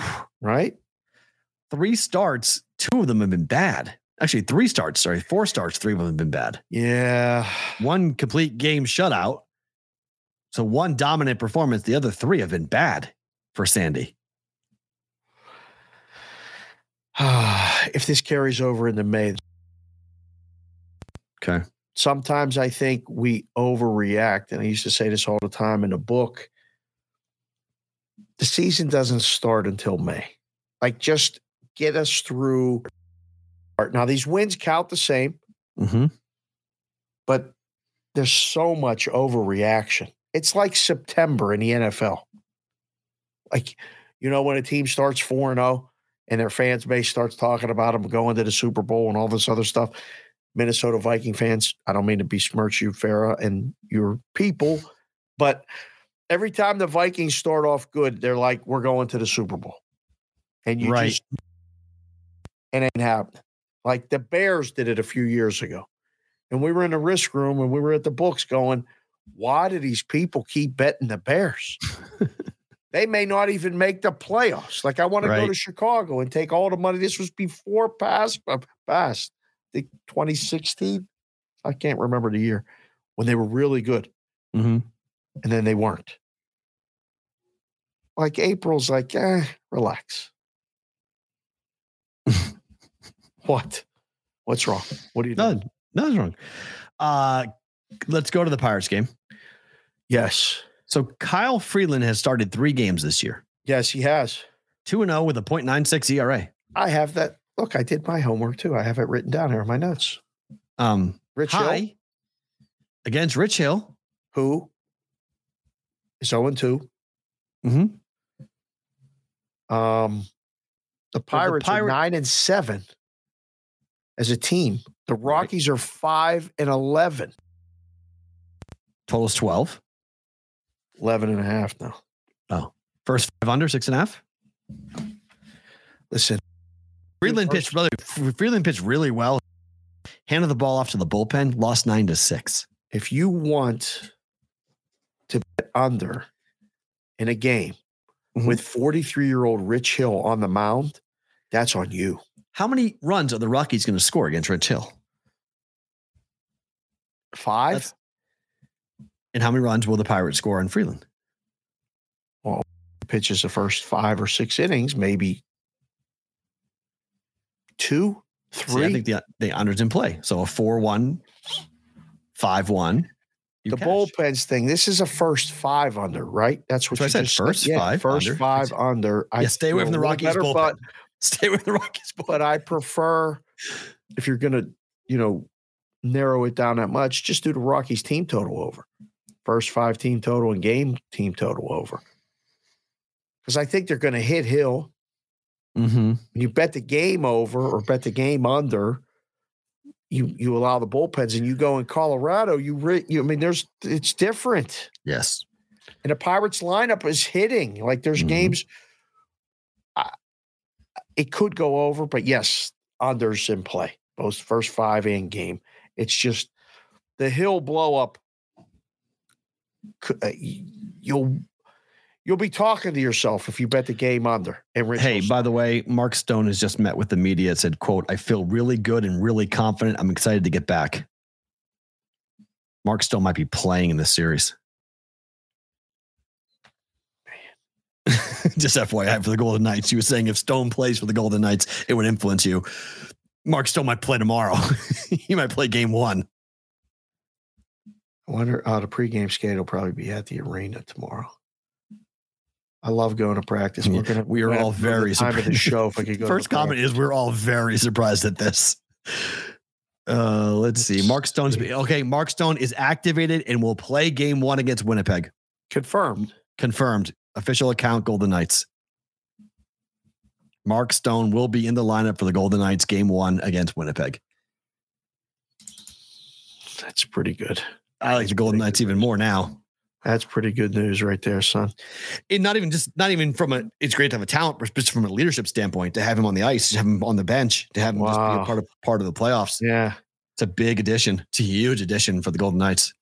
Oof. right? Three starts, two of them have been bad. Actually, three starts, sorry, four starts, three of them have been bad. Yeah. One complete game shutout. So one dominant performance, the other three have been bad for Sandy. if this carries over into May, Okay. sometimes I think we overreact. And I used to say this all the time in the book. The season doesn't start until May. Like, just get us through. Now, these wins count the same, Mm-hmm. but there's so much overreaction. It's like September in the NFL. Like, you know, when a team starts 4 0 and their fans base starts talking about them going to the Super Bowl and all this other stuff. Minnesota Viking fans, I don't mean to besmirch you, Farah, and your people, but every time the Vikings start off good, they're like, we're going to the Super Bowl. And you Right. just, and it happening. Like the Bears did it a few years ago. And we were in the risk room and we were at the books going, why do these people keep betting the Bears? they may not even make the playoffs. Like I want to go to Chicago and take all the money. This was before past, uh, past, the 2016. I can't remember the year when they were really good Mm-hmm. and then they weren't. Like April's like, eh, relax. what? What's wrong? What are you doing? None. Nothing's wrong. Uh, let's go to the Pirates game. Yes. So Kyle Freeland has started three games this year. Yes, he has. 2 0 with a 0.96 ERA. I have that. Look, I did my homework too. I have it written down here in my notes. Um, Rich Hill, against Rich Hill. who is 0 2. Mm-hmm. Um, the Pirates are Pirate- nine and seven as a team. The Rockies are five and 11. Totals 12. 11 and a half now. First five under, six and a half. Listen, Freeland pitched really Freeland pitched really well. Handed the ball off to the bullpen, lost nine to six. if you want to bet under in a game Mhm. with 43 year old Rich Hill on the mound, that's on you. How many runs are the Rockies going to score against Rich Hill? Five? That's- And how many runs will the Pirates score on Freeland? Well, pitches the first five or six innings, maybe two, See, three. I think the the under's in play. So a 4-1, 5-1. You the cash. bullpens thing. This is a first five under, right? That's what That's what I you said, first five First under. five under. Yeah, stay away from the Rockies bullpen. but Stay with the Rockies. bullpen. but I prefer if you're gonna, you know, narrow it down that much, just do the Rockies team total over. First five team total and game team total over. Because I think they're gonna hit Hill. Mhm. You bet the game over or bet the game under, you you allow the bullpens and you go in Colorado, you, re, you I mean, there's it's different. Yes. And the Pirates lineup is hitting. Like there's Mhm. games. I, it could go over, but yes, unders in play, both first five and game. It's just the hill blow up. uh, You'll you'll be talking to yourself if you bet the game under. And Rich Hey, by the way, Mark Stone has just met with the media. And said, "quote I feel really good and really confident. I'm excited to get back." Mark Stone might be playing in this series. just FYI for the Golden Knights. He was saying if Stone plays for the Golden Knights, it would influence you. Mark Stone might play tomorrow. he might play game one. I wonder. Uh, the pregame skate will probably be at the arena tomorrow. I love going to practice. We're gonna. We are all have to to very the time of the surprised. show. If I could go. First the comment is we're all very surprised at this. Uh, let's see. Mark Stone's okay. Mark Stone is activated and will play game one against Winnipeg. confirmed. Confirmed. Official account Golden Knights. Mark Stone will be in the lineup for the Golden Knights game one against Winnipeg. That's pretty good. I like the Golden Knights even more now. That's pretty good news right there, son. And not even just not even from a it's great to have a talent, but just from a leadership standpoint, to have him on the ice, to have him on the bench, to have him just be a part of part of the playoffs. Yeah. It's a big addition. It's a huge addition for the Golden Knights.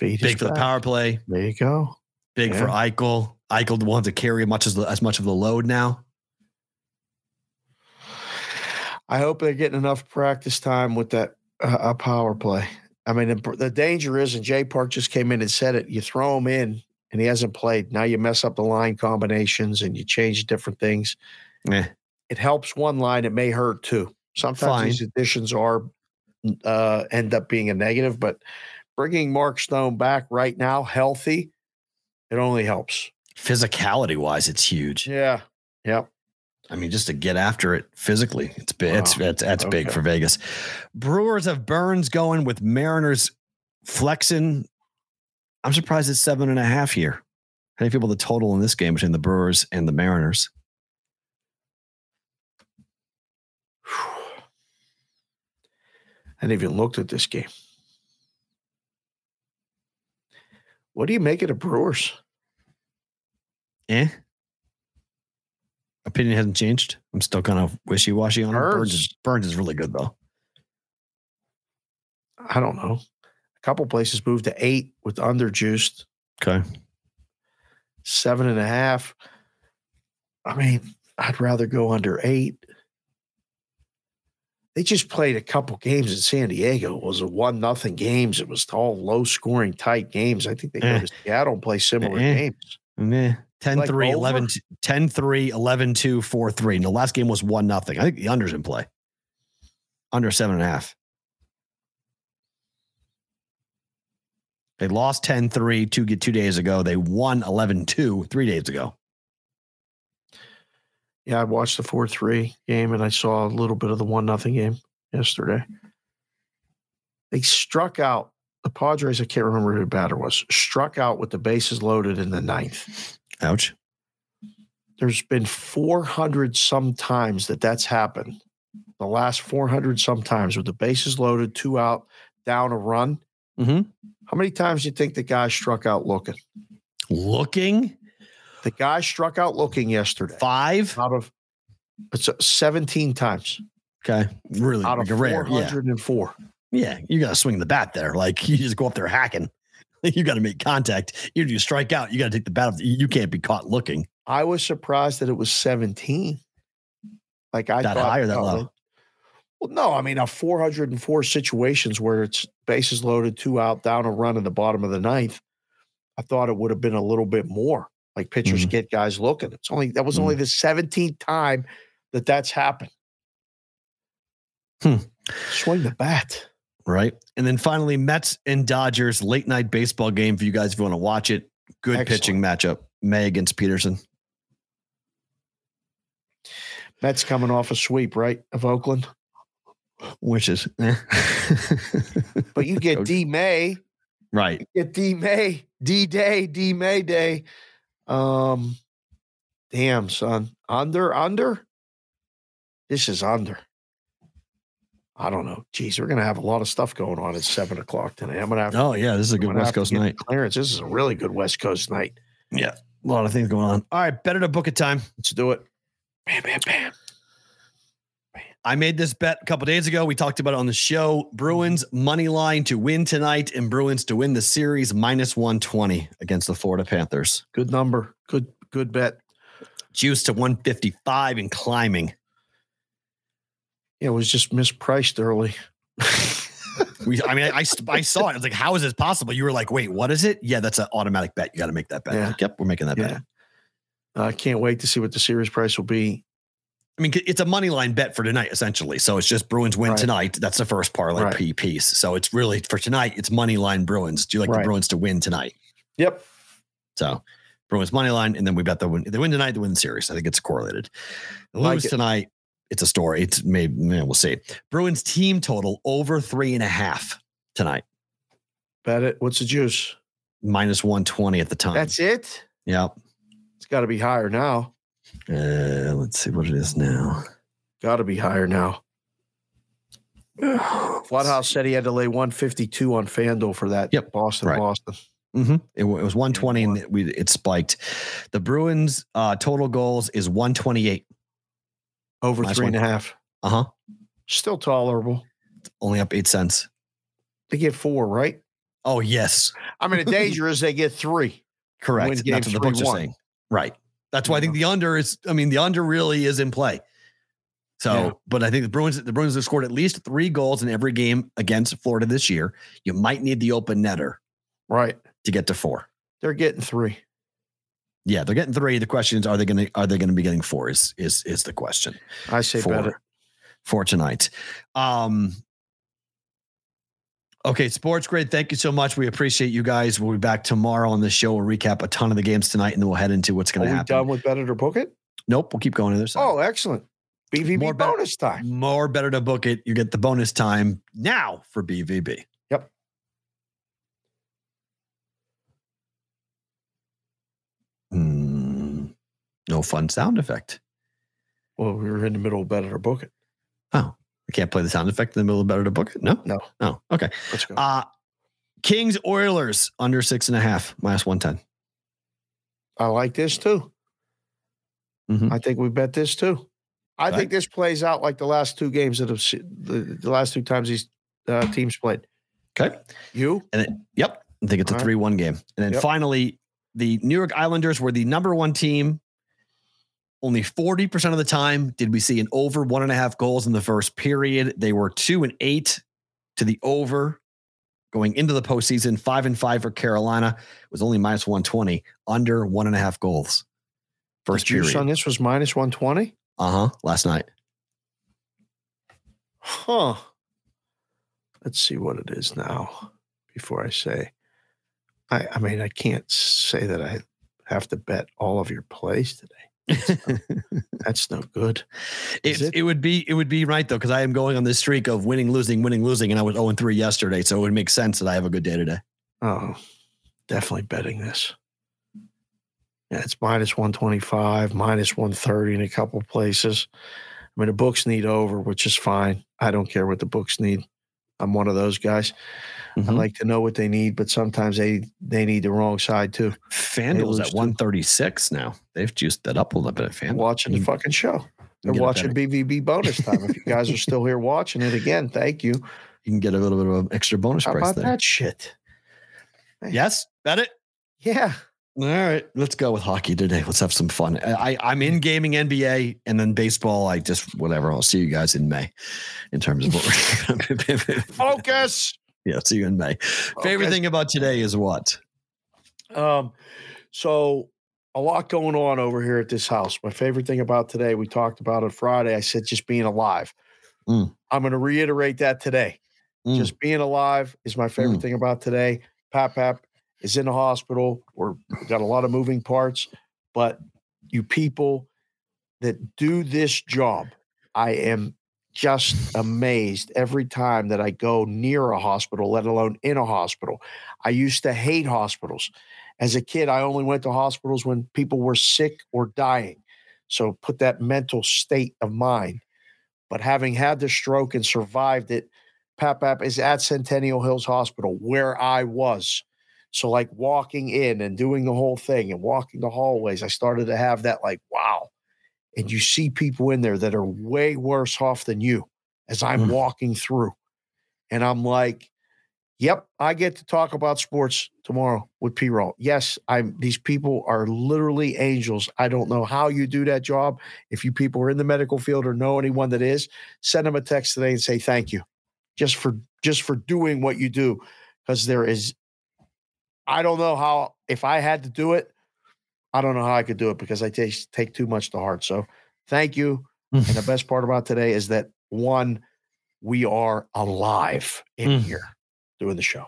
Big for the power play. There you go. Big for Eichel. Eichel will have to carry as much as as much of the load now. I hope they're getting enough practice time with that uh, uh, power play. I mean, the, the danger is, and Jay Park just came in and said it. You throw him in, and he hasn't played. Now you mess up the line combinations, and you change different things. Eh. It helps one line. It may hurt two. Sometimes Fine. these additions are uh, end up being a negative, but bringing Mark Stone back right now, healthy, it only helps. Physicality wise, it's huge. Yeah. Yep. I mean, just to get after it physically, it's big. It's Wow. it's that's big for Vegas. Brewers have Burnes going with Mariners Flexen. I'm surprised it's seven and a half here. How many people the total in this game between the Brewers and the Mariners? I hadn't even looked at this game. What do you make of the Brewers? Eh. Opinion hasn't changed. I'm still kind of wishy washy on it. Burnes is, Burnes is really good though. I don't know. A couple places moved to eight with underjuiced, Okay. seven and a half. I mean, I'd rather go under eight. They just played a couple games in San Diego. It was a one nothing games. It was all low scoring, tight games. I think they Eh. go to Seattle and play similar Eh. games. Meh. 10 Like 3, over? 11, 10 3, 11 2, 4 3. And the last game was 1 nothing. I think the under's in play. Under seven and a half. They lost 10 3 two, two days ago. They won 11 2 three days ago. Yeah, I watched the four three game and I saw a little bit of the one nothing game yesterday. They struck out the Padres. I can't remember who the batter was. Struck out with the bases loaded in the ninth. Ouch. There's been 400 some times that that's happened. The last 400 some times with the bases loaded, two out, down a run. Mm-hmm. How many times do you think the guy struck out looking? Looking The guy struck out looking yesterday. five. Out of it's uh, 17 times Okay. Really out of rare. Yeah. 404. Yeah. You got to swing the bat there. Like you just go up there hacking. You got to make contact. You do strike out. You got to take the bat. You can't be caught looking. I was surprised that it was 17. Like I That thought, high or that oh, low? Well, no, I mean, a 404 situations where it's bases loaded, two out, down a run in the bottom of the ninth. I thought it would have been a little bit more. Like pitchers Mm-hmm. get guys looking. It's only that was only the 17th time that that's happened. Hmm. Swing the bat. Right. And then finally, Mets and Dodgers late night baseball game for you guys if you want to watch it. Good Excellent. pitching matchup. May against Peterson. Mets coming off a sweep, right? Of Oakland. Which is eh. But you get D May. right. get D May, D Day, D May Day. Um, damn, son, under, under. This is under. I don't know. Geez, we're gonna have a lot of stuff going on at seven o'clock tonight. I'm gonna have. Oh yeah, this is a good West Coast night. Clearance. This is a really good West Coast night. Yeah, a lot of things going on. All right, better to book a time. Let's do it. Bam, bam, bam. I made this bet a couple days ago. We talked about it on the show. Bruins money line to win tonight, and Bruins to win the series minus one twenty against the Florida Panthers. Good number. Good, good bet. Juice to one fifty five and climbing. It was just mispriced early. We, I mean, I, I, I saw it. I was like, how is this possible? You were like, wait, what is it? Yeah, that's an automatic bet. You got to make that bet. Yeah. Like, yep, we're making that Yeah. bet. I can't wait to see what the series price will be. I mean, it's a money line bet for tonight, essentially. So it's just Bruins win Right. tonight. That's the first parlay Right. P piece. So it's really for tonight, it's money line Bruins. Do you like the Bruins to win tonight? Yep. So Bruins money line, and then we bet the win. They win tonight, they win the series. I think it's correlated. They Like lose it. tonight. It's a story. It's maybe man, we'll see. Bruins team total over three and a half tonight, Bet it. What's the juice? minus one twenty at the time. That's it. Yep. It's got to be higher now. Uh, let's see what it is now. Got to be higher now. Flathouse said he had to lay 152 on FanDuel for that. Yep. Boston, Right. Boston. hmm It, it was 120 and it, we, it spiked. The Bruins uh, total goals is 128. Over Nice three and a half. Uh huh. Still tolerable. Only up eight cents. They get four, right? Oh, yes. I mean, the danger is they get three. Correct. That's what the books are saying. Right. That's why I think the under is, I mean, the under really is in play. So, Yeah. but I think the Bruins, the Bruins have scored at least three goals in every game against Florida this year. You might need the open netter Right. to get to four. They're getting three. Yeah, they're getting three. The question is, are they going to are they going to be getting four? Is is is the question I say bet it. for tonight? Um. Okay, sports grade. Thank you so much. We appreciate you guys. We'll be back tomorrow on the show. We'll recap a ton of the games tonight, and then we'll head into what's going to happen. done with better it or book it? Nope, we'll keep going to this. Oh, excellent. BVB More bonus time. more better to book it. You get the bonus time now for BVB. Hmm, no fun sound effect. Well, we were in the middle of bet it or book it. Oh, I can't play the sound effect in the middle of better to book it. No, No. Oh, okay. Let's go. Uh Kings Oilers under six and a half minus one ten. I like this too. Mhm. I think we bet this too. I Right. think this plays out like the last two games that have the, the last two times these uh, teams played. Okay. You? And then, yep, I think it's a All right. three one game. And then Yep. finally, the New York Islanders were the number one team. Only 40% of the time did we see an over one and a half goals in the first period. They were two and eight to the over going into the postseason, five and five for Carolina. It was only minus 120, under one and a half goals. First juice period. on this was minus 120? Uh huh. Last night. Huh. Let's see what it is now before I say. I, I mean, I can't say that I have to bet all of your plays today. That's no good. It, it? it would be it would be right though because I am going on this streak of winning, losing, winning, losing, and I was 0 3 yesterday, so it would make sense that I have a good day today. Oh, definitely betting this. Yeah, it's minus 125, minus 130 in a couple places. I mean, the books need over, which is fine. I don't care what the books need. I'm one of those guys. I Mhm. like to know what they need, but sometimes they they need the wrong side too. FanDuel's at too. 136 now. They've juiced that up a little bit at FanDuel. watching the fucking show. They're watching BVB bonus time. if you guys are still here watching it again, thank you. You can get a little bit of an extra bonus How price about there. that shit? Yes, bet it. Yeah. All right, let's go with hockey today. Let's have some fun. I, I I'm in gaming NBA and then baseball. I just whatever. I'll see you guys in May, in terms of what we're gonna Focus. Yeah, see you in May. Favorite Okay. thing about today is what? Um, so a lot going on over here at this house. My favorite thing about today, we talked about it Friday. I said just being alive. Mm. I'm going to reiterate that today. Mm. Just being alive is my favorite Mm. thing about today. Pap Pap is in the hospital. We're we got a lot of moving parts, but you people that do this job, I am just amazed every time that I go near a hospital, let alone in a hospital. I used to hate hospitals. As a kid, I only went to hospitals when people were sick or dying. So put that mental state of mind. But having had the stroke and survived it, Pap Pap is at Centennial Hills Hospital where I was. So, like walking in and doing the whole thing and walking the hallways, I started to have that, like, wow. And you see people in there that are way worse off than you as I'm Mm. walking through. And I'm like, yep, I get to talk about sports tomorrow with P Roll. Yes, I'm these people are literally angels. I don't know how you do that job. If you people are in the medical field or know anyone that is, send them a text today and say thank you just for just for doing what you do. Because there is I don't know how if I had to do it, I don't know how I could do it because I take take too much to heart. So thank you. and the best part about today is that one, we are alive in Mm. here doing the show.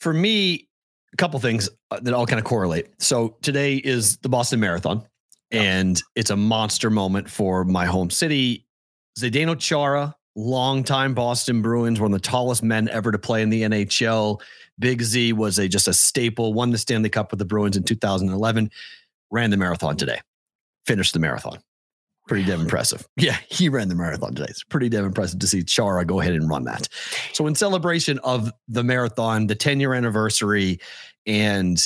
For me, a couple things uh, that all kind of correlate. So today is the Boston Marathon, and it's a monster moment for my home city. Zdeno Chara, longtime Boston Bruins, one of the tallest men ever to play in the NHL. Big Z was a just a staple. Won the Stanley Cup with the Bruins in 2011. Ran the marathon today. Finished the marathon. Pretty damn impressive. Yeah, he ran the marathon today. It's pretty damn impressive to see Chara go ahead and run that. So, in celebration of the marathon, the 10 year anniversary, and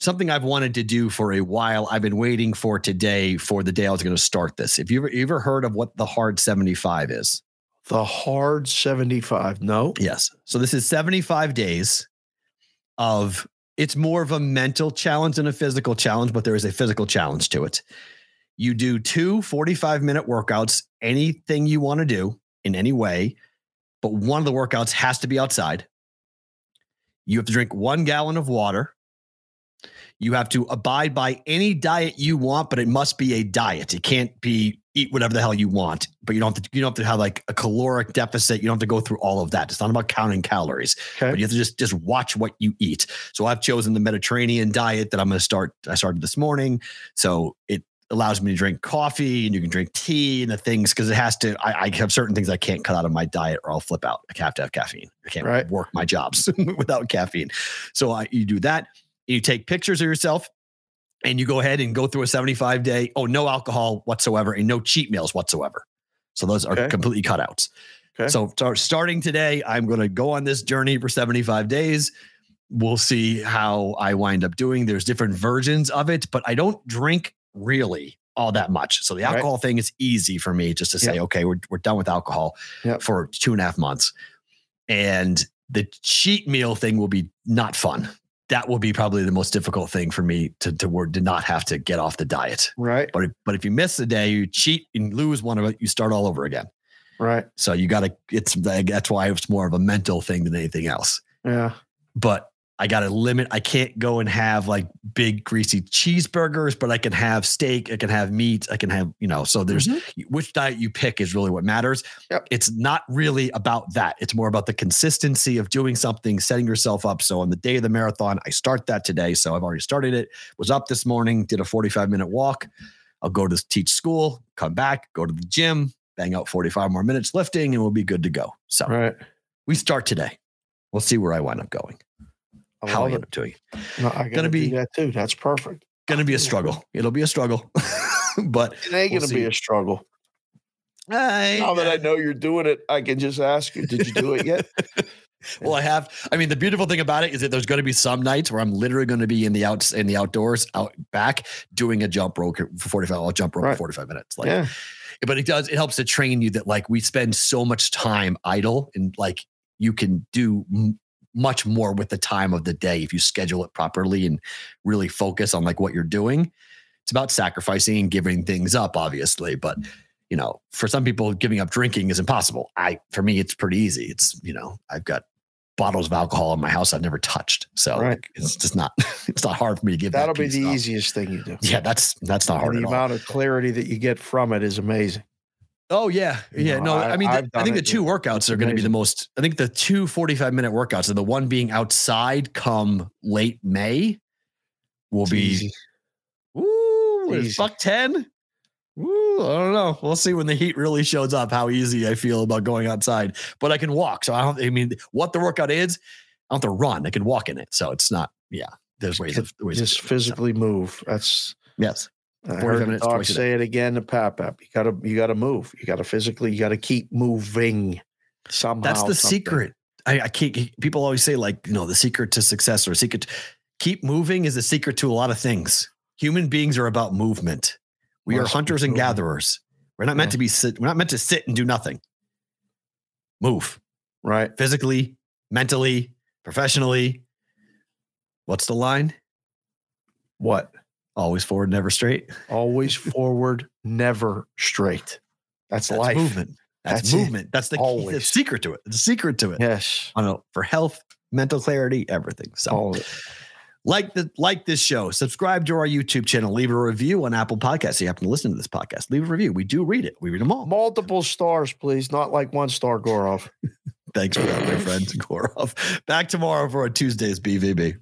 something I've wanted to do for a while, I've been waiting for today for the day I was going to start this. If you ever, you ever heard of what the hard 75 is? The hard 75. No. Yes. So, this is 75 days of it's more of a mental challenge than a physical challenge, but there is a physical challenge to it. You do two 45 minute workouts, anything you want to do in any way, but one of the workouts has to be outside. You have to drink one gallon of water. You have to abide by any diet you want, but it must be a diet. It can't be eat whatever the hell you want, but you don't have to, you don't have to have like a caloric deficit. You don't have to go through all of that. It's not about counting calories but you have to just just watch what you eat. So I've chosen the Mediterranean diet that I'm going to start. I started this morning, so it allows me to drink coffee and you can drink tea and the things because it has to. I, I have certain things I can't cut out of my diet or I'll flip out. I have to have caffeine. I can't Right. work my jobs without caffeine. So I, you do that. You take pictures of yourself. And you go ahead and go through a 75 day, oh, no alcohol whatsoever and no cheat meals whatsoever. So those are Okay. completely cutouts. Okay. So start, starting today, I'm going to go on this journey for 75 days. We'll see how I wind up doing. There's different versions of it, but I don't drink really all that much. So the Right. alcohol thing is easy for me just to say, okay, we're, we're done with alcohol Yep. for two and a half months. And the cheat meal thing will be not fun. That will be probably the most difficult thing for me to to work to not have to get off the diet. Right. But if, but if you miss a day, you cheat and lose one of it, you start all over again. Right. So you got to. It's that's why it's more of a mental thing than anything else. Yeah. But I got to limit. I can't go and have like big greasy cheeseburgers, but I can have steak. I can have meat. I can have you know. So there's mm-hmm. which diet you pick is really what matters. Yep. It's not really about that. It's more about the consistency of doing something, setting yourself up. So on the day of the marathon, I start that today. So I've already started it. Was up this morning, did a 45 minute walk. I'll go to teach school, come back, go to the gym, bang out 45 more minutes lifting, and we'll be good to go. So Right. we start today. We'll see where I wind up going, how I end it. to you. No, I gotta be- do that too. That's perfect. Going to be a struggle. It'll be a struggle, but It ain't We'll gonna be a struggle. I, Now that I know you're doing it, I can just ask you, did you do it yet? Well, I have. I mean, the beautiful thing about it is that there's going to be some nights where I'm literally going to be in the outs in the outdoors, out back, doing a jump rope for 45. I'll jump rope Right. for 45 minutes. Like, yeah. but it does. It helps to train you that like we spend so much time idle and like you can do much more with the time of the day if you schedule it properly and really focus on like what you're doing. It's about sacrificing and giving things up, obviously, but you know, for some people, giving up drinking is impossible. I, for me, it's pretty easy. It's you know, I've got bottles of alcohol in my house I've never touched, so Right. like, it's just not. It's not hard for me to give. that That'll be the up. easiest thing you do. Yeah, that's that's not hard And at the all. amount of clarity that you get from it is amazing. Oh yeah, yeah. know, No, I, I- mean, the- I think the two workouts are going to be the most. I think the two 45 minute workouts and the one being outside come late May will It's be. easy. Ooh, It's it's ten. Ooh, I don't know. We'll see when the heat really shows up how easy I feel about going outside. But I can walk, so I don't. I mean, what the workout is, I don't have to run. I can walk in it, so it's not. Yeah, there's ways of ways. Just of doing it, so, physically move. That's yes. I 45 heard the minutes doc twice a day. say it again to Pap Pap. You gotta you gotta move. You gotta physically, you gotta keep moving somehow. That's the something. secret. I, I can't. People always say like, you know, the secret to success or secret. keep moving is the secret to a lot of things. Human beings are about movement. We are hunters and gatherers. We're not meant to be sit. We're not meant to sit and do nothing. Move Right. physically, mentally, professionally. What's the line? What? Always forward, never straight. Always forward, never straight. That's, That's life. movement. That's, That's it. movement. That's the, key, the secret to it. The secret to it. Yes. I know for health, mental clarity, everything. So like the like this show, subscribe to our YouTube channel, leave a review on Apple Podcasts. You happen to listen to this podcast, leave a review. We do read it. We read them all. Multiple stars, please. Not like one star Gorov. Thanks for that, my friends. Gorov. Back tomorrow for a Tuesday's BVB.